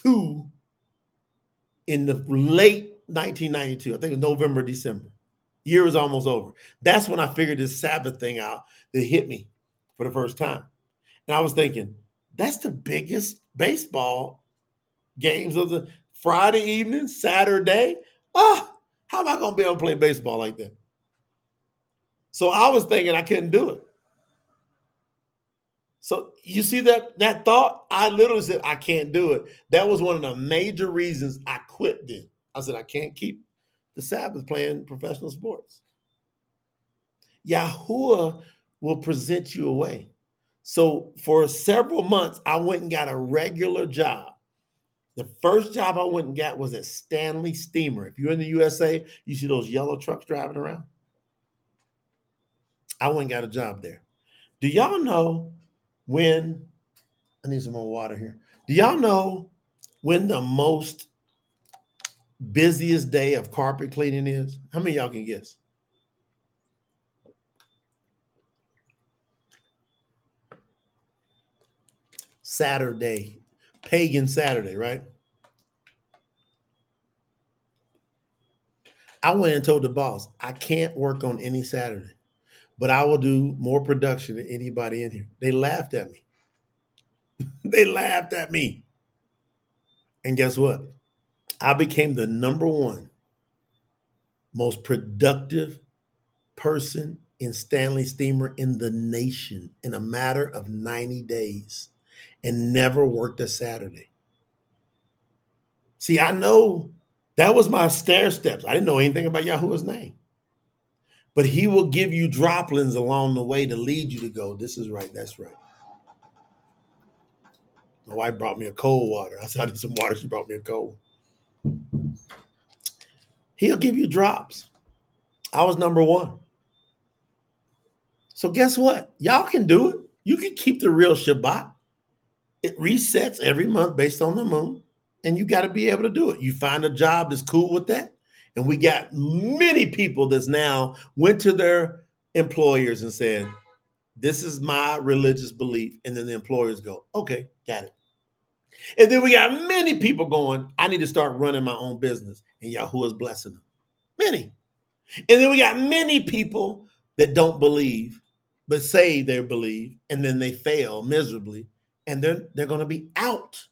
1992, in the late 1992, I think it was November, December. Year was almost over. That's when I figured this Sabbath thing out that hit me for the first time. And I was thinking, that's the biggest baseball games of the Friday evening, Saturday. Ah, how am I going to be able to play baseball like that? So I was thinking I couldn't do it. So you see that that thought? I literally said I can't do it. That was one of the major reasons I quit then. I said I can't keep the Sabbath playing professional sports. Yahuwah will present you away. So for several months, I went and got a regular job. The first job I went and got was at Stanley Steamer. If you're in the USA, you see those yellow trucks driving around. I went and got a job there. Do y'all know when? I need some more water here. Do y'all know when the most busiest day of carpet cleaning is? How many y'all can guess? Saturday pagan Saturday, right? I went and told the boss, I can't work on any Saturday, but I will do more production than anybody in here. They laughed at me. they laughed at me. And guess what? I became the number one most productive person in Stanley Steamer in the nation in a matter of 90 days and never worked a Saturday. See, I know that was my stair steps. I didn't know anything about Yahuwah's name. But he will give you droplings along the way to lead you to go, this is right, that's right. My wife brought me a cold water. I said, I need some water. She brought me a cold. He'll give you drops. I was number one. So guess what? Y'all can do it. You can keep the real Shabbat. It resets every month based on the moon and you got to be able to do it. You find a job that's cool with that. And we got many people that's now went to their employers and said, This is my religious belief. And then the employers go, Okay, got it. And then we got many people going, I need to start running my own business. And Yahuwah is blessing them. Many. And then we got many people that don't believe, but say they believe, and then they fail miserably, and they're they're going to be out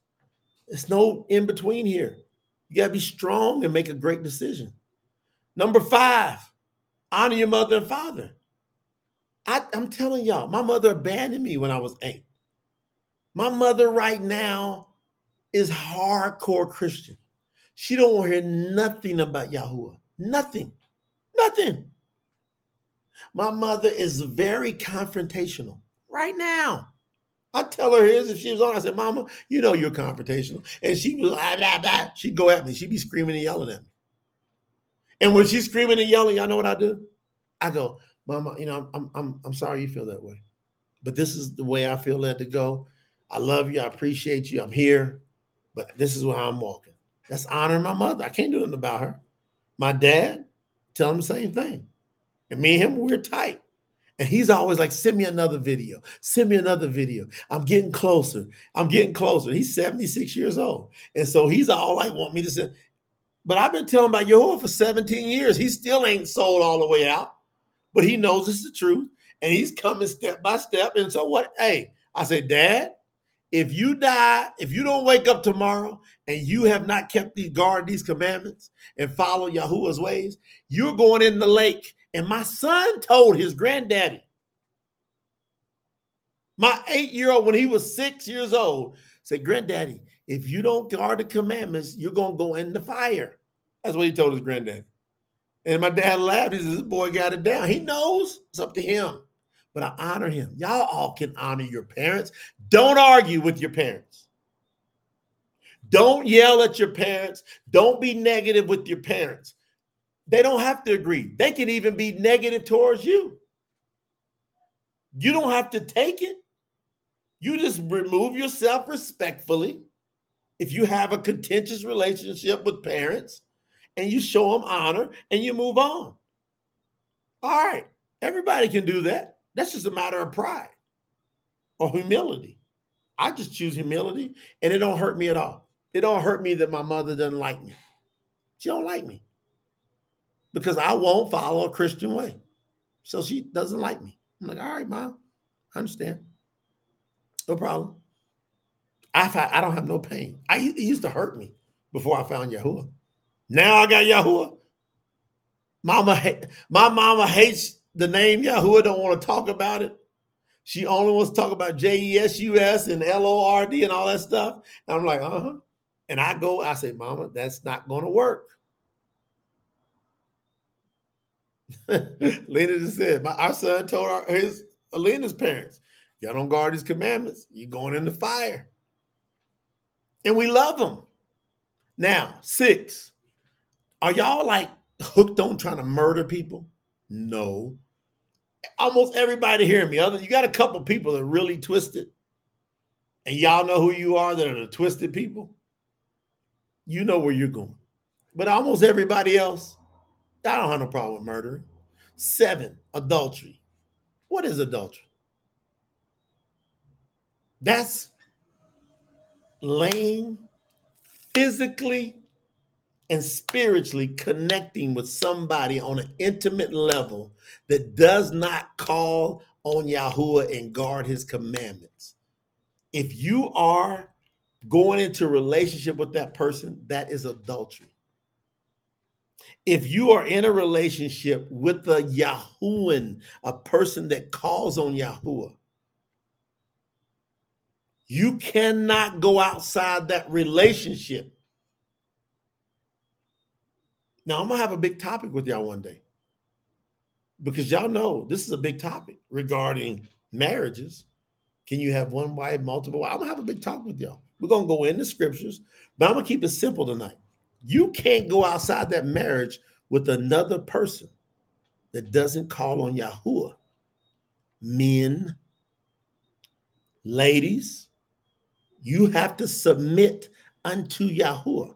there's no in between here. You got to be strong and make a great decision. Number five, honor your mother and father. I, I'm telling y'all, my mother abandoned me when I was eight. My mother right now is hardcore Christian. She don't want to hear nothing about Yahuwah. Nothing. Nothing. My mother is very confrontational right now. I tell her his if she was on. I said, Mama, you know you're confrontational. And she was blah, blah, blah. She'd go at me. She'd be screaming and yelling at me. And when she's screaming and yelling, y'all know what I do? I go, Mama, you know, I'm I'm I'm sorry you feel that way. But this is the way I feel led to go. I love you. I appreciate you. I'm here. But this is where I'm walking. That's honoring my mother. I can't do nothing about her. My dad, tell him the same thing. And me and him, we're tight. And he's always like, send me another video. Send me another video. I'm getting closer. I'm getting closer. He's 76 years old. And so he's all like, want me to send. But I've been telling about Yehovah for 17 years. He still ain't sold all the way out, but he knows it's the truth. And he's coming step by step. And so what? Hey, I said, Dad, if you die, if you don't wake up tomorrow and you have not kept these guard these commandments and follow Yahuwah's ways, you're going in the lake and my son told his granddaddy, my eight year old, when he was six years old, said, Granddaddy, if you don't guard the commandments, you're going to go in the fire. That's what he told his granddaddy. And my dad laughed. He said, This boy got it down. He knows it's up to him. But I honor him. Y'all all can honor your parents. Don't argue with your parents. Don't yell at your parents. Don't be negative with your parents. They don't have to agree. They can even be negative towards you. You don't have to take it. You just remove yourself respectfully. If you have a contentious relationship with parents and you show them honor and you move on. All right. Everybody can do that. That's just a matter of pride or humility. I just choose humility and it don't hurt me at all. It don't hurt me that my mother doesn't like me. She don't like me because I won't follow a Christian way. So she doesn't like me. I'm like, all right, mom, I understand. No problem. I I don't have no pain. I it used to hurt me before I found Yahuwah. Now I got Yahuwah. Mama, my mama hates the name Yahuwah. Don't want to talk about it. She only wants to talk about J E S U S and L O R D and all that stuff. And I'm like, uh huh. And I go, I say, Mama, that's not going to work. Lena just said, my, our son told our, his Lena's parents, y'all don't guard his commandments, you're going in the fire. And we love them. Now, six, are y'all like hooked on trying to murder people? No. Almost everybody hearing me. Other you got a couple people that really twisted. And y'all know who you are that are the twisted people. You know where you're going. But almost everybody else, I don't have no problem with murder. Seven, adultery. What is adultery? That's laying physically and spiritually connecting with somebody on an intimate level that does not call on Yahuwah and guard his commandments. If you are going into relationship with that person, that is adultery. If you are in a relationship with a Yahuan, a person that calls on Yahuwah, you cannot go outside that relationship. Now, I'm going to have a big topic with y'all one day because y'all know this is a big topic regarding marriages. Can you have one wife, multiple? I'm going to have a big talk with y'all. We're going to go into scriptures, but I'm going to keep it simple tonight. You can't go outside that marriage with another person that doesn't call on Yahuwah. Men, ladies, you have to submit unto Yahuwah.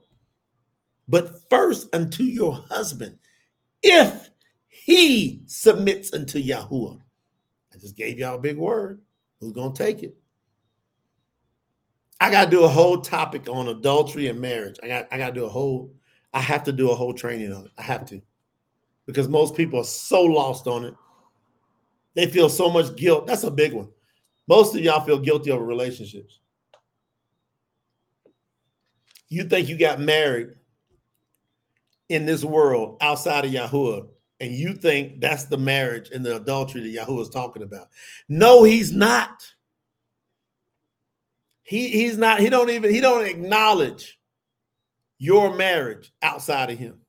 But first unto your husband, if he submits unto Yahuwah. I just gave y'all a big word. Who's gonna take it? I gotta do a whole topic on adultery and marriage. I got I gotta do a whole, I have to do a whole training on it. I have to. Because most people are so lost on it. They feel so much guilt. That's a big one. Most of y'all feel guilty over relationships. You think you got married in this world outside of Yahuwah, and you think that's the marriage and the adultery that Yahuwah is talking about. No, he's not. He he's not, he don't even, he don't acknowledge your marriage outside of him.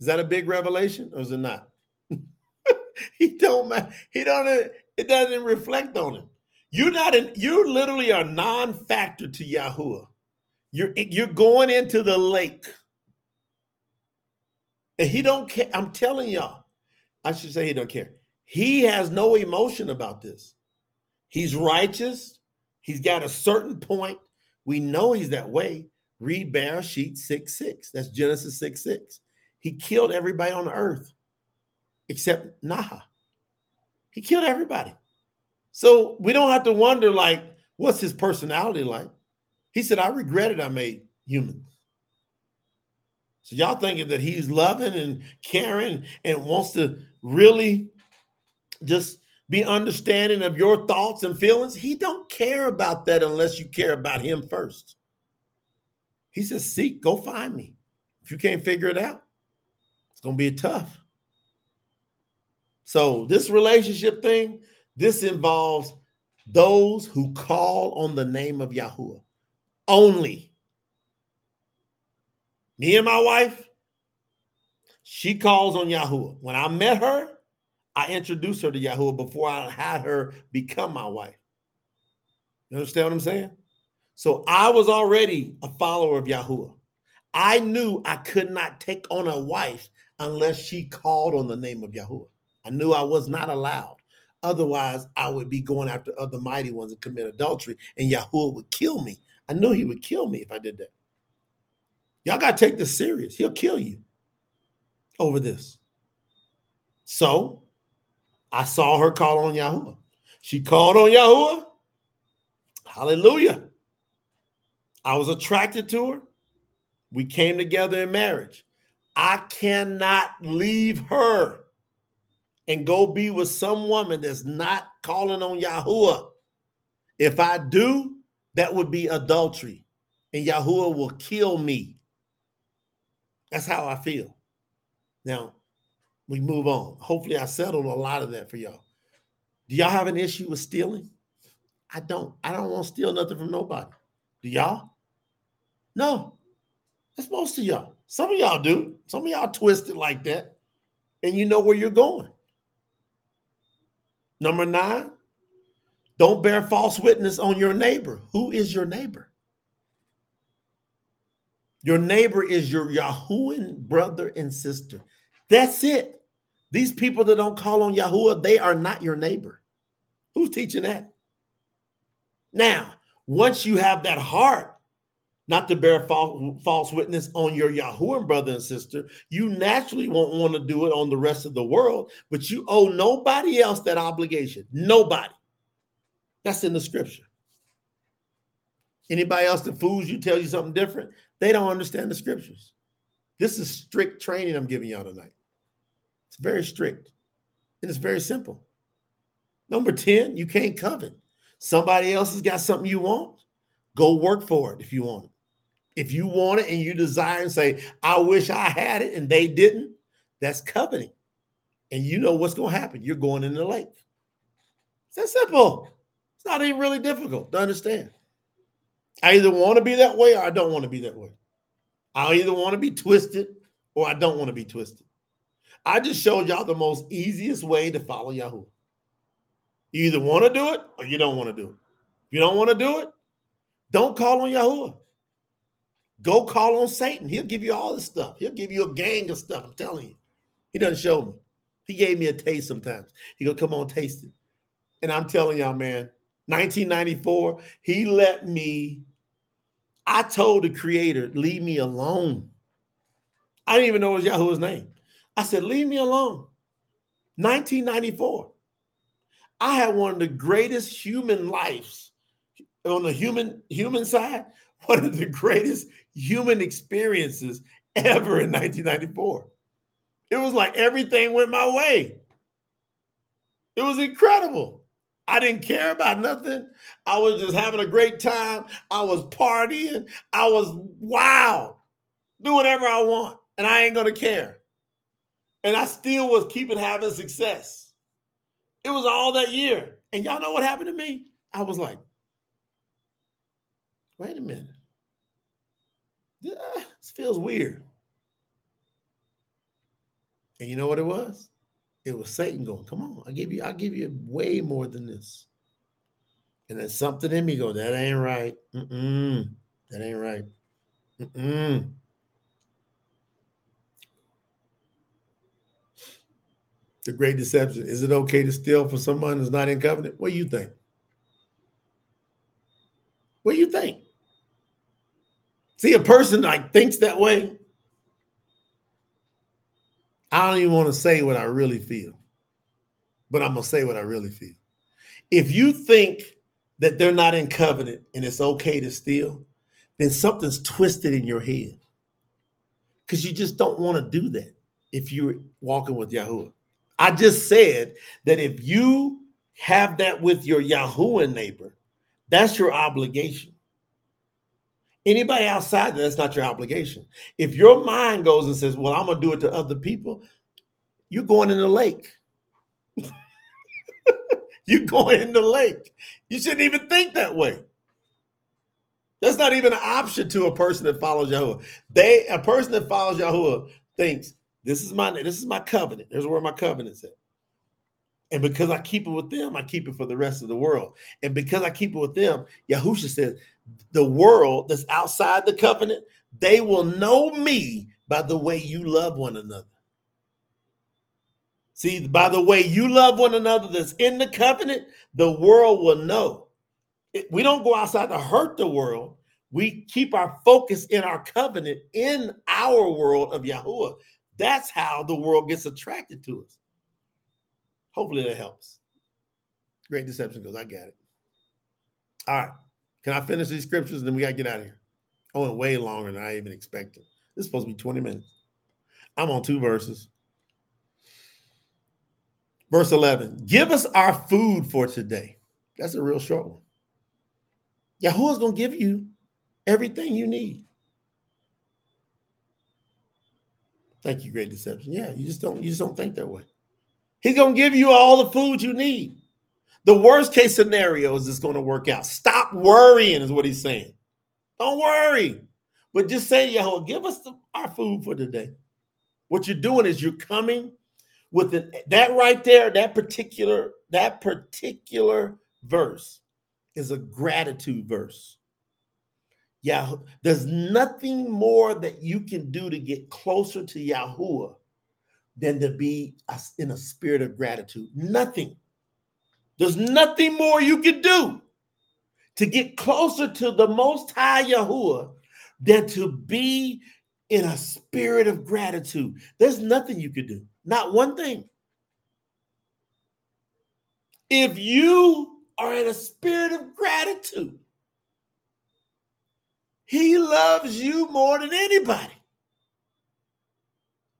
Is that a big revelation or is it not? he don't he don't it doesn't reflect on him. You're not in, you literally are non-factor to Yahuwah. You're you're going into the lake. And he don't care. I'm telling y'all. I should say he don't care. He has no emotion about this. He's righteous. He's got a certain point. We know he's that way. Read Bereshit 6 6. That's Genesis 6 6. He killed everybody on the earth except Naha. He killed everybody. So we don't have to wonder, like, what's his personality like? He said, I regretted I made humans. So y'all thinking that he's loving and caring and wants to really just be understanding of your thoughts and feelings. He don't care about that unless you care about him first. He says, seek, go find me. If you can't figure it out, it's gonna be tough. So this relationship thing, this involves those who call on the name of Yahuwah only. Me and my wife, she calls on Yahuwah. When I met her, I introduced her to Yahuwah before I had her become my wife. You understand what I'm saying? So I was already a follower of Yahuwah. I knew I could not take on a wife unless she called on the name of Yahuwah. I knew I was not allowed. Otherwise, I would be going after other mighty ones and commit adultery, and Yahuwah would kill me I knew he would kill me if I did that. Y'all got to take this serious. He'll kill you over this. So I saw her call on Yahuwah. She called on Yahuwah. Hallelujah. I was attracted to her. We came together in marriage. I cannot leave her and go be with some woman that's not calling on Yahuwah. If I do, that would be adultery. And Yahuwah will kill me. That's how I feel. Now, we move on. Hopefully, I settled a lot of that for y'all. Do y'all have an issue with stealing? I don't. I don't want to steal nothing from nobody. Do y'all? No. That's most of y'all. Some of y'all do. Some of y'all twisted like that. And you know where you're going. Number nine, don't bear false witness on your neighbor. Who is your neighbor? Your neighbor is your Yahuwah brother and sister. That's it. These people that don't call on Yahuwah, they are not your neighbor. Who's teaching that? Now, once you have that heart not to bear false, witness on your Yahuwah and brother and sister, you naturally won't want to do it on the rest of the world, but you owe nobody else that obligation. Nobody. That's in the scripture. Anybody else that fools you, tell you something different, they don't understand the scriptures. This is strict training I'm giving y'all tonight. It's very strict and it's very simple. Number 10, you can't covet. Somebody else has got something you want, go work for it if you want it. If you want it and you desire and say, I wish I had it and they didn't, that's coveting. And you know what's going to happen. You're going in the lake. It's that simple. It's not even really difficult to understand. I either want to be that way or I don't want to be that way. I either want to be twisted or I don't want to be twisted. I just showed y'all the most easiest way to follow Yahuwah. You either want to do it or you don't want to do it. If you don't want to do it, don't call on Yahuwah. Go call on Satan. He'll give you all this stuff. He'll give you a gang of stuff. I'm telling you. He doesn't show me. He gave me a taste sometimes. He go, come on, taste it. And I'm telling y'all, man, 1994, he let me. I told the creator, leave me alone. I didn't even know it was Yahuwah's name. I said, leave me alone. 1994. I had one of the greatest human lives on the human human side, one of the greatest human experiences ever in 1994. It was like everything went my way. It was incredible. I didn't care about nothing. I was just having a great time. I was partying. I was wow, do whatever I want, and I ain't gonna care. And I still was keeping having success. It was all that year. And y'all know what happened to me? I was like, wait a minute. This feels weird. And you know what it was? It was Satan going, come on, I give you, I'll give you way more than this. And then something in me go, that ain't right. Mm-mm, that ain't right. Mm-mm. The great deception. Is it okay to steal from someone who's not in covenant? What do you think? What do you think? See, a person like thinks that way. I don't even want to say what I really feel, but I'm gonna say what I really feel. If you think that they're not in covenant and it's okay to steal, then something's twisted in your head because you just don't want to do that if you're walking with Yahuwah. I just said that if you have that with your Yahuwah neighbor, that's your obligation. Anybody outside that, that's not your obligation. If your mind goes and says, Well, I'm to do it to other people, you're going in the lake. you're going in the lake. You shouldn't even think that way. That's not even an option to a person that follows Yahuwah. They a person that follows Yahuwah thinks this is my this is my covenant. There's where my covenant's at. And because I keep it with them, I keep it for the rest of the world. And because I keep it with them, Yahusha says, the world that's outside the covenant, they will know me by the way you love one another. See, by the way you love one another that's in the covenant, the world will know. We don't go outside to hurt the world. We keep our focus in our covenant in our world of Yahuwah. That's how the world gets attracted to us. Hopefully that helps. Great deception goes, I got it. All right. Can I finish these scriptures? Then we got to get out of here. I went way longer than I even expected. This is supposed to be 20 minutes. I'm on two verses. Verse 11 Give us our food for today. That's a real short one. Yahuwah's going to give you everything you need. Thank you, great deception. Yeah, you just don't you just don't think that way. He's gonna give you all the food you need. The worst case scenario is it's gonna work out. Stop worrying, is what he's saying. Don't worry, but just say, Yahweh, give us the, our food for today. What you're doing is you're coming with the, that right there, that particular, that particular verse is a gratitude verse. Yeah, there's nothing more that you can do to get closer to Yahuwah than to be in a spirit of gratitude. Nothing. There's nothing more you can do to get closer to the Most High Yahuwah than to be in a spirit of gratitude. There's nothing you could do, not one thing. If you are in a spirit of gratitude, he loves you more than anybody.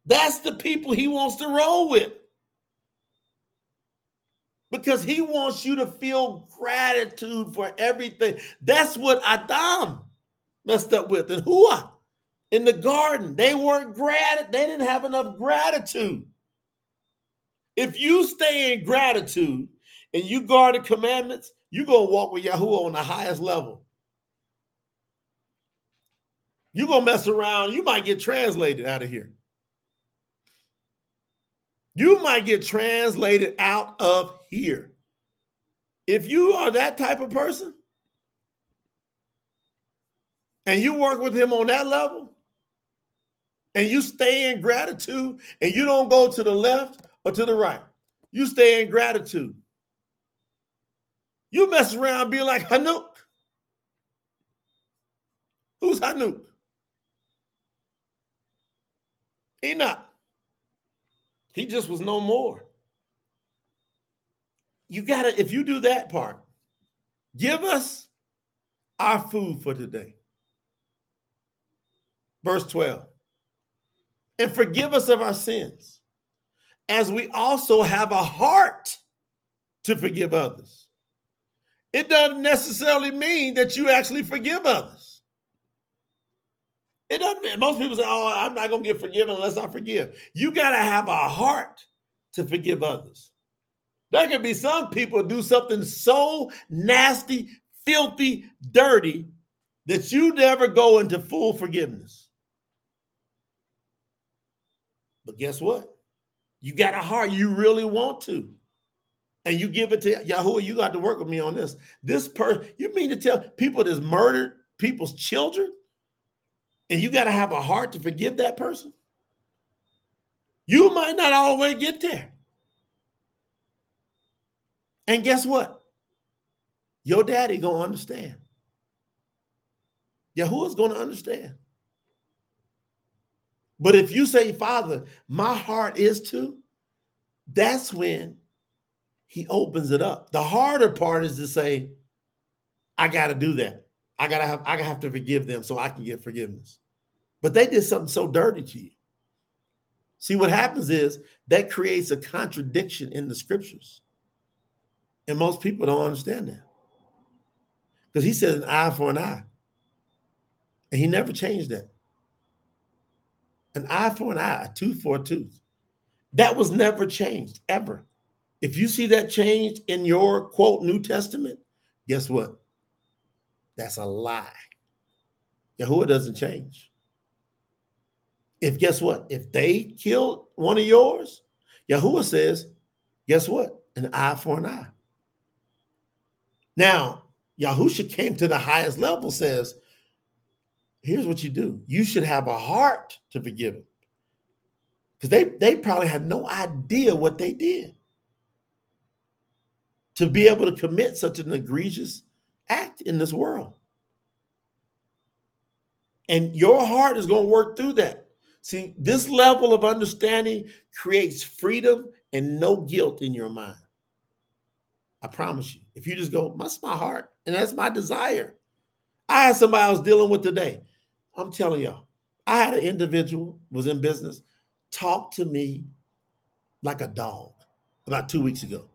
That's the people he wants to roll with. Because he wants you to feel gratitude for everything. That's what Adam messed up with. And Hua in the garden, they weren't grat, they didn't have enough gratitude. If you stay in gratitude and you guard the commandments, you're gonna walk with Yahuwah on the highest level. You're gonna mess around, you might get translated out of here. You might get translated out of here. If you are that type of person and you work with him on that level and you stay in gratitude and you don't go to the left or to the right, you stay in gratitude. You mess around be like Hanuk. Who's Hanuk? Enoch. He just was no more. You got to, if you do that part, give us our food for today. Verse 12. And forgive us of our sins, as we also have a heart to forgive others. It doesn't necessarily mean that you actually forgive others. It doesn't. Most people say, "Oh, I'm not going to get forgiven unless I forgive." You got to have a heart to forgive others. There can be some people do something so nasty, filthy, dirty that you never go into full forgiveness. But guess what? You got a heart. You really want to. And you give it to Yahuwah, you got to work with me on this. This person, you mean to tell people that's murdered people's children? And you got to have a heart to forgive that person, you might not always get there. And guess what? Your daddy gonna understand. Yahuwah's gonna understand. But if you say, Father, my heart is to, that's when he opens it up. The harder part is to say, I got to do that. I gotta have I gotta have to forgive them so I can get forgiveness. But they did something so dirty to you. See, what happens is that creates a contradiction in the scriptures. And most people don't understand that. Because he says an eye for an eye. And he never changed that. An eye for an eye, a tooth for a tooth. That was never changed, ever. If you see that changed in your quote New Testament, guess what? That's a lie. Yahuwah doesn't change. If guess what? If they killed one of yours, Yahuwah says, guess what? An eye for an eye. Now, Yahusha came to the highest level, says, here's what you do. You should have a heart to forgive. Because they, they probably had no idea what they did. To be able to commit such an egregious act in this world. And your heart is going to work through that. See, this level of understanding creates freedom and no guilt in your mind. I promise you. If you just go, that's my heart, and that's my desire. I had somebody I was dealing with today. I'm telling y'all, I had an individual was in business talk to me like a dog about two weeks ago.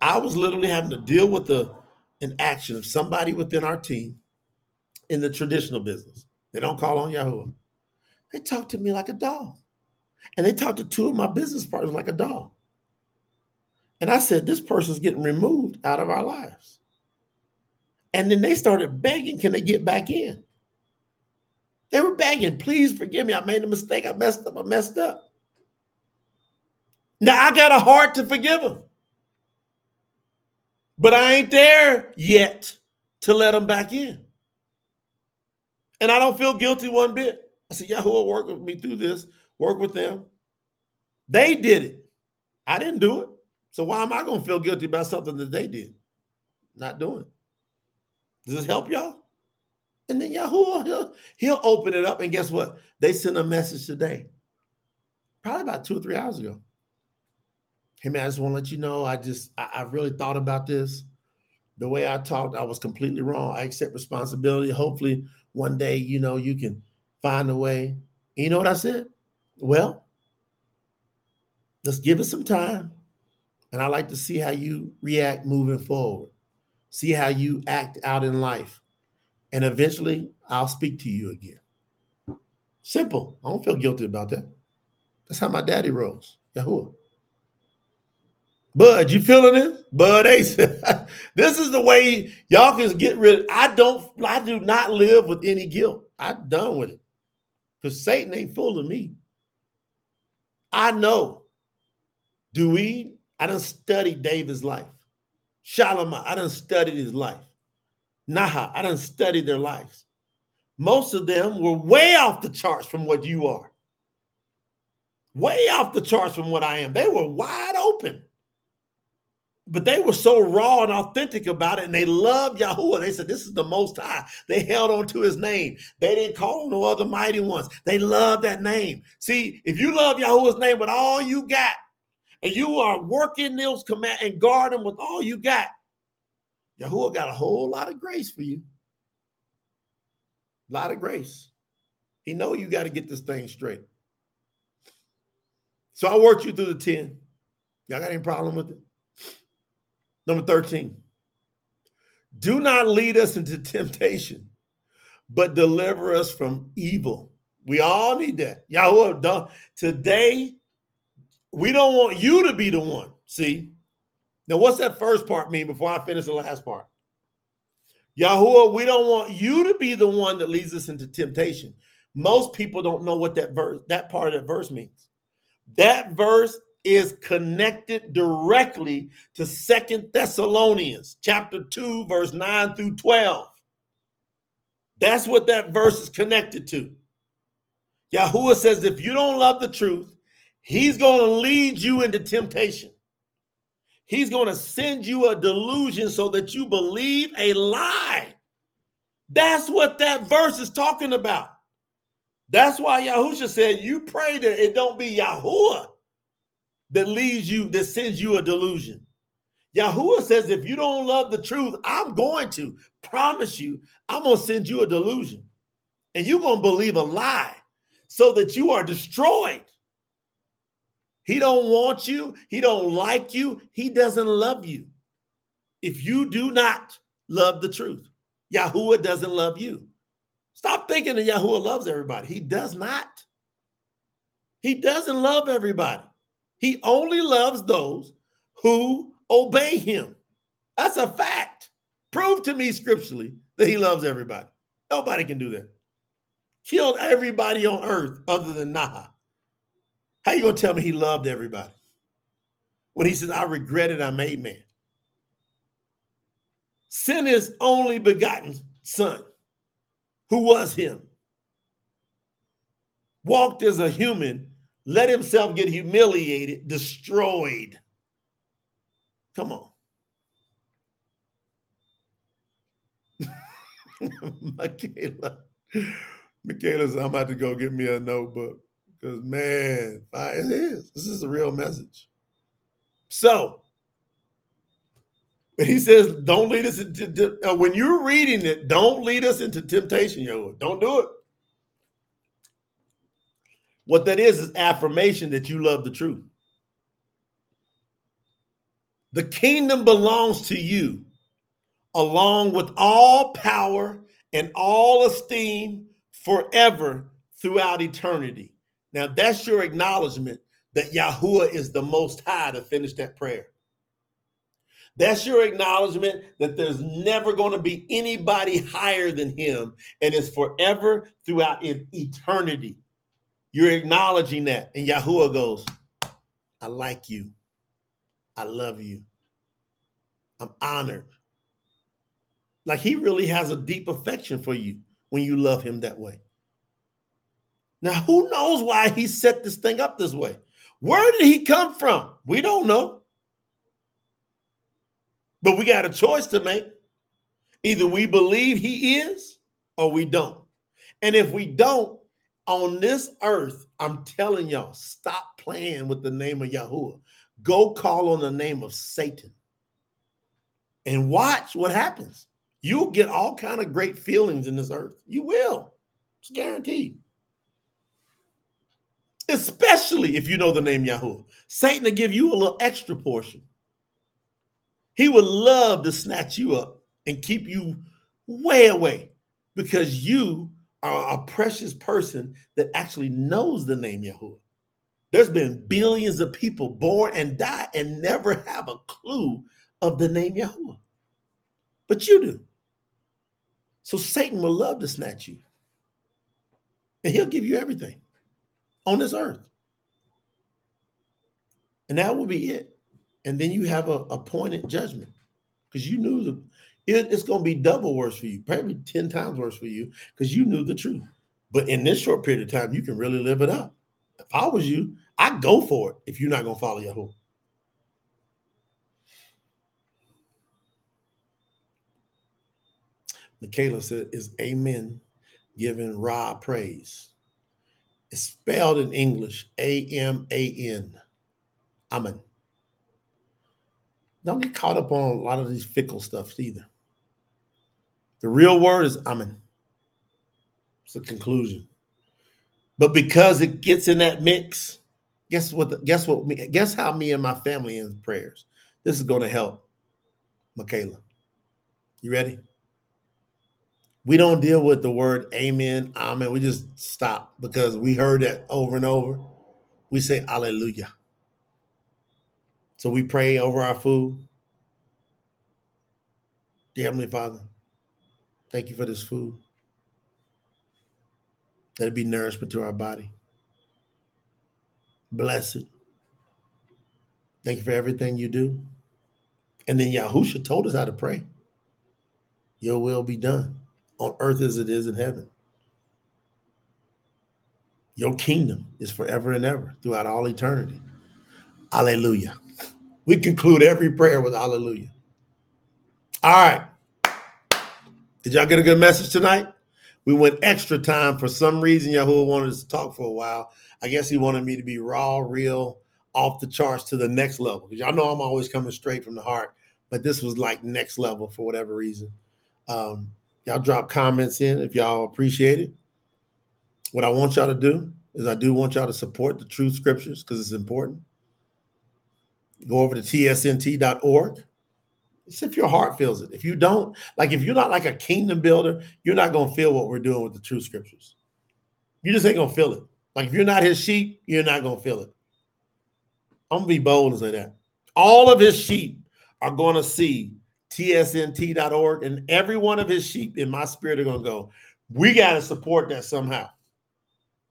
I was literally having to deal with the an action of somebody within our team in the traditional business. They don't call on Yahweh. They talk to me like a dog. And they talk to two of my business partners like a dog. And I said, this person's getting removed out of our lives. And then they started begging, can they get back in? They were begging, please forgive me. I made a mistake. I messed up. I messed up. Now I got a heart to forgive them. But I ain't there yet to let them back in. And I don't feel guilty one bit. I said, Yahoo work with me through this, work with them. They did it. I didn't do it. So why am I going to feel guilty about something that they did? Not doing. Does this help y'all? And then Yahoo, he'll, he'll open it up. And guess what? They sent a message today, probably about two or three hours ago. Hey man, I just want to let you know, I just I, I really thought about this. The way I talked, I was completely wrong. I accept responsibility. Hopefully, one day, you know, you can find a way. And you know what I said? Well, let's give it some time. And I like to see how you react moving forward, see how you act out in life. And eventually I'll speak to you again. Simple. I don't feel guilty about that. That's how my daddy rolls. Yahuwah. Bud, you feeling it? Bud Ace. this is the way y'all can get rid. Of, I don't, I do not live with any guilt. I'm done with it. Because Satan ain't fooling me. I know. Do we? I done studied David's life. Shalom, I done studied his life. Naha, I done studied their lives. Most of them were way off the charts from what you are. Way off the charts from what I am. They were wide open. But they were so raw and authentic about it, and they loved Yahuwah. They said, This is the most high. They held on to his name. They didn't call no other mighty ones. They loved that name. See, if you love Yahuwah's name with all you got, and you are working those command and guarding with all you got, Yahuwah got a whole lot of grace for you. A lot of grace. He know you got to get this thing straight. So I worked you through the 10. Y'all got any problem with it? Number 13. Do not lead us into temptation, but deliver us from evil. We all need that. Yahweh, today, we don't want you to be the one. See? Now, what's that first part mean before I finish the last part? Yahuwah, we don't want you to be the one that leads us into temptation. Most people don't know what that verse, that part of that verse means. That verse is connected directly to Second Thessalonians chapter 2, verse 9 through 12. That's what that verse is connected to. Yahuwah says, if you don't love the truth, he's going to lead you into temptation. He's going to send you a delusion so that you believe a lie. That's what that verse is talking about. That's why Yahusha said, You pray that it don't be Yahuwah that leads you, that sends you a delusion. Yahuwah says, If you don't love the truth, I'm going to promise you, I'm going to send you a delusion. And you're going to believe a lie so that you are destroyed. He don't want you. He don't like you. He doesn't love you. If you do not love the truth, Yahuwah doesn't love you. Stop thinking that Yahuwah loves everybody. He does not. He doesn't love everybody. He only loves those who obey him. That's a fact. Prove to me scripturally that he loves everybody. Nobody can do that. Killed everybody on earth other than Naha. How you gonna tell me he loved everybody? When he says, I regret it, I made man. Sin his only begotten son, who was him, walked as a human, let himself get humiliated, destroyed. Come on. Michaela. Michaela says, I'm about to go get me a notebook. Because man, it is. This is a real message. So he says, "Don't lead us into uh, when you're reading it. Don't lead us into temptation, yo. Don't do it." What that is is affirmation that you love the truth. The kingdom belongs to you, along with all power and all esteem forever throughout eternity. Now that's your acknowledgement that Yahuwah is the most high to finish that prayer. That's your acknowledgement that there's never going to be anybody higher than him and is forever throughout eternity. You're acknowledging that. And Yahuwah goes, I like you. I love you. I'm honored. Like he really has a deep affection for you when you love him that way. Now, who knows why he set this thing up this way? Where did he come from? We don't know. But we got a choice to make. Either we believe he is or we don't. And if we don't, on this earth, I'm telling y'all, stop playing with the name of Yahuwah. Go call on the name of Satan and watch what happens. You'll get all kind of great feelings in this earth. You will. It's guaranteed. especially if you know the name Yahweh. Satan will give you a little extra portion. He would love to snatch you up and keep you way away because you a precious person that actually knows the name Yahweh. There's been billions of people born and die and never have a clue of the name Yahweh. But you do. So Satan will love to snatch you. And he'll give you everything on this earth. And that will be it. And then you have a appointed judgment because you knew the it, it's going to be double worse for you, probably 10 times worse for you because you knew the truth. But in this short period of time, you can really live it up. If I was you, I'd go for it if you're not going to follow your Yahweh. Michaela said, is amen giving Ra praise. It's spelled in English, A-M-A-N. Amen. Don't get caught up on a lot of these fickle stuff either. The real word is amen. It's a conclusion. But because it gets in that mix, guess what? The, guess what? Me, Guess how me and my family in prayers. This is going to help, Michaela. You ready? We don't deal with the word amen, amen. We just stop because we heard that over and over. We say hallelujah. So we pray over our food. Dear Heavenly Father, thank you for this food. Let it be nourishment to our body. Bless it. Thank you for everything you do. And then Yahusha told us how to pray. Your will be done on earth as it is in heaven. Your kingdom is forever and ever throughout all eternity. Hallelujah. We conclude every prayer with hallelujah. All right. Did y'all get a good message tonight? We went extra time. For some reason, Yahweh wanted us to talk for a while. I guess he wanted me to be raw, real, off the charts to the next level. Because y'all know I'm always coming straight from the heart, but this was like next level for whatever reason. Um, Y'all drop comments in if y'all appreciate it. What I want y'all to do is I do want y'all to support the true scriptures because it's important. Go over to tsnt.org. It's if your heart feels it. If you don't, like if you're not like a kingdom builder, you're not to feel what we're doing with the true scriptures. You just ain't to feel it. Like if you're not his sheep, you're not to feel it. I'm to be bold and say that. All of his sheep are to see tsnt.org, and every one of his sheep in my spirit are to go, we got to support that somehow.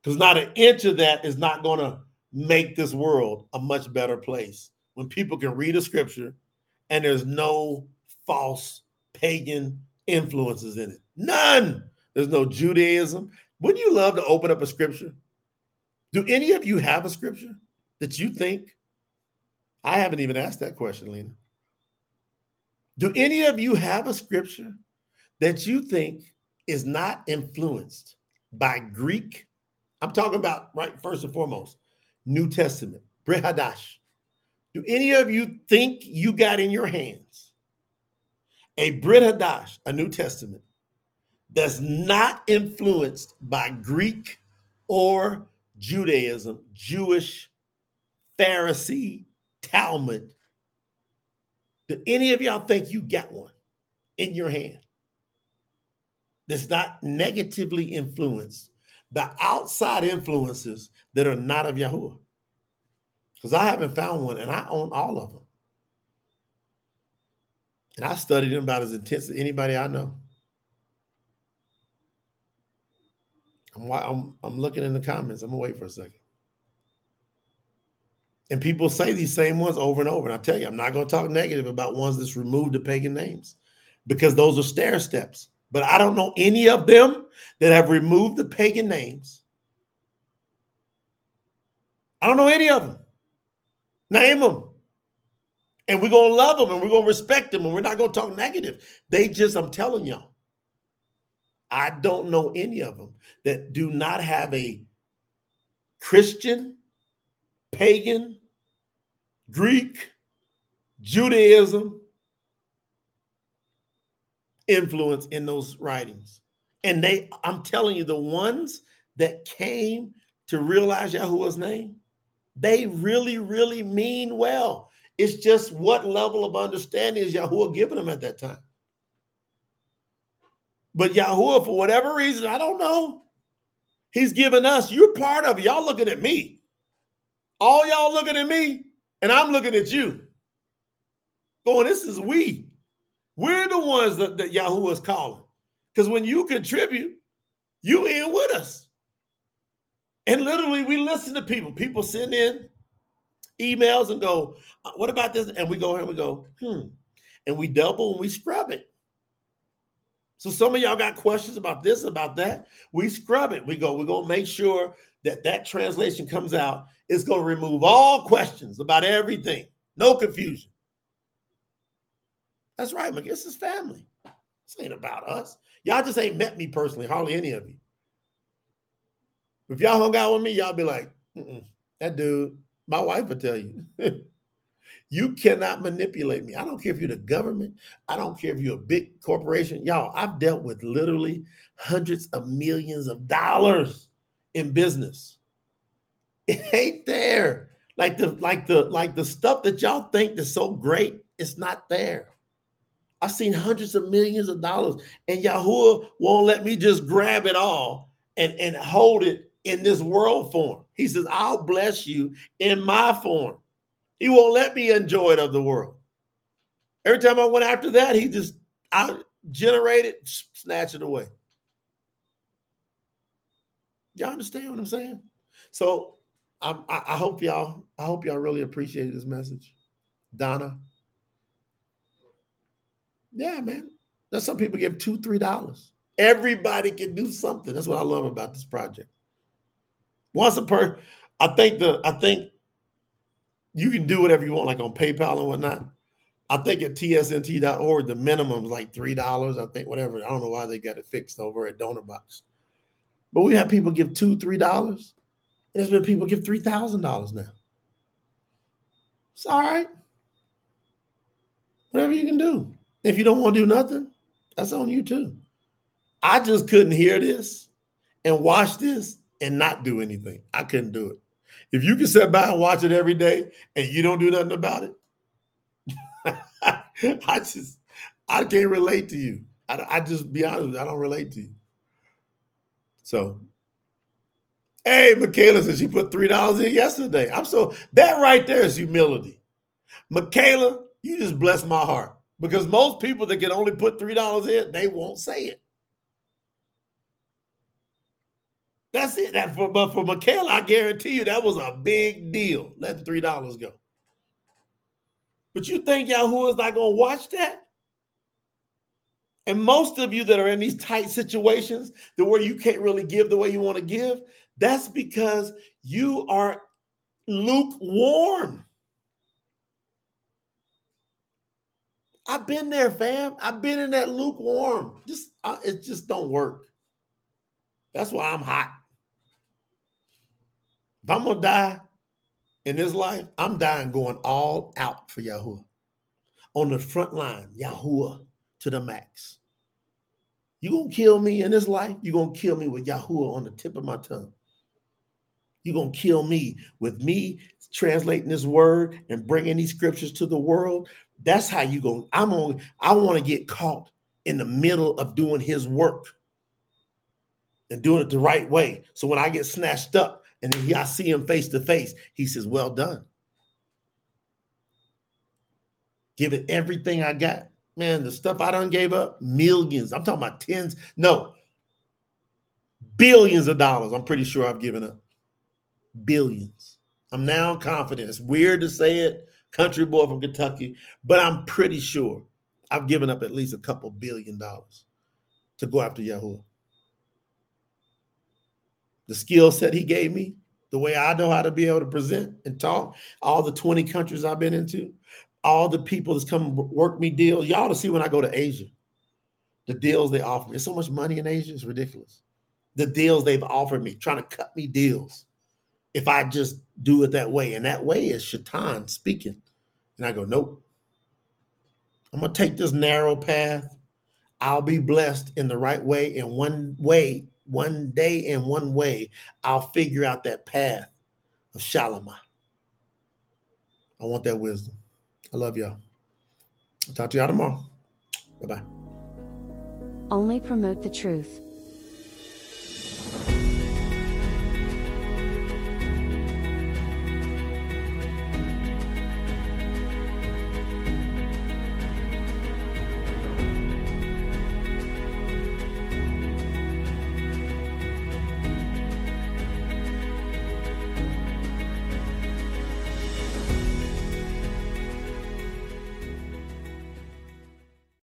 Because not an inch of that is not to make this world a much better place when people can read a scripture and there's no false pagan influences in it. None. There's no Judaism. Wouldn't you love to open up a scripture? Do any of you have a scripture that you think? I haven't even asked that question, Lena. Do any of you have a scripture that you think is not influenced by Greek? I'm talking about right first and foremost, New Testament, Brit Hadash. Do any of you think you got in your hands a Brit Hadash, a New Testament, that's not influenced by Greek or Judaism, Jewish, Pharisee, Talmud, do any of y'all think you got one in your hand that's not negatively influenced by outside influences that are not of Yahweh? Because I haven't found one and I own all of them. And I studied them about as intense as anybody I know. I'm, I'm, I'm looking in the comments. I'm going to wait for a second. And people say these same ones over and over. And I tell you, I'm not going to talk negative about ones that's removed the pagan names because those are stair steps. But I don't know any of them that have removed the pagan names. I don't know any of them. Name them. And we're going to love them and we're going to respect them and we're not going to talk negative. They just, I'm telling y'all, I don't know any of them that do not have a Christian pagan, Greek, Judaism influence in those writings. And they, I'm telling you, the ones that came to realize Yahuwah's name, they really, really mean well. It's just what level of understanding is Yahuwah giving them at that time. But Yahuwah, for whatever reason, I don't know, he's given us, you're part of. Y'all looking at me. All y'all looking at me, and I'm looking at you. Going, this is we. We're the ones that, that is calling. Because when you contribute, you in with us. And literally, we listen to people. People send in emails and go, uh, what about this? And we go and we go, hmm. And we double and we scrub it. So some of y'all got questions about this, about that. We scrub it. We go, we're going to make sure that that translation comes out. It's going to remove all questions about everything. No confusion. That's right. This is family. This ain't about us. Y'all just ain't met me personally, hardly any of you. If y'all hung out with me, y'all be like, that dude, my wife will tell you. you cannot manipulate me. I don't care if you're the government. I don't care if you're a big corporation. Y'all, I've dealt with literally hundreds of millions of dollars in business. It ain't there. Like the like the like the stuff that y'all think is so great, it's not there. I've seen hundreds of millions of dollars, and Yahuwah won't let me just grab it all and, and hold it in this world form. He says, I'll bless you in my form. He won't let me enjoy it of the world. Every time I went after that, he just I generated, snatch it away. Y'all understand what I'm saying? So I, I hope y'all, I hope y'all really appreciated this message. Donna, yeah, man. That's some people give two, three dollars. Everybody can do something. That's what I love about this project. Once a per, I think the I think you can do whatever you want, like on PayPal and whatnot. I think at tsnt.org, the minimum is like three dollars. I think whatever. I don't know why they got it fixed over at DonorBox. But we have people give two, three dollars. There's been people give three thousand dollars now. It's all right. Whatever you can do. If you don't want to do nothing, that's on you too. I just couldn't hear this and watch this and not do anything. I couldn't do it. If you can sit by and watch it every day and you don't do nothing about it, I just I can't relate to you. I, I just be honest, I don't relate to you. So, hey, Michaela said she put three dollars in yesterday. I'm so that right there is humility. Michaela, you just bless my heart because most people that can only put three dollars in, they won't say it. That's it. That for, but for Michaela, I guarantee you that was a big deal. Letting three dollars go. But you think Yahoo is not gonna watch that? And most of you that are in these tight situations, the where you can't really give the way you want to give, that's because you are lukewarm. I've been there, fam. I've been in that lukewarm. Just uh, it just don't work. That's why I'm hot. If I'm gonna die in this life, I'm dying going all out for Yahuwah. On the front line, Yahuwah to the max. You gonna kill me in this life? You gonna kill me with Yahuwah on the tip of my tongue. You gonna kill me with me translating this word and bringing these scriptures to the world that's how you go. I'm on. I want to get caught in the middle of doing His work and doing it the right way. So when I get snatched up and then I see Him face to face, He says, "Well done." Give it everything I got, man. The stuff I done gave up, millions. I'm talking about tens. No, billions of dollars. I'm pretty sure I've given up billions. I'm now confident. It's weird to say it country boy from Kentucky, but I'm pretty sure I've given up at least a couple billion dollars to go after Yahoo. The skill set he gave me, the way I know how to be able to present and talk, all the 20 countries I've been into, all the people that's come work me deals. Y'all to see when I go to Asia, the deals they offer me. There's so much money in Asia, it's ridiculous. The deals they've offered me, trying to cut me deals if I just do it that way. And that way is Shaitan speaking. And I go, nope. I'm to take this narrow path. I'll be blessed in the right way. And one way, one day and one way, I'll figure out that path of Shalom. I want that wisdom. I love y'all. I'll talk to y'all tomorrow. Bye bye. Only promote the truth.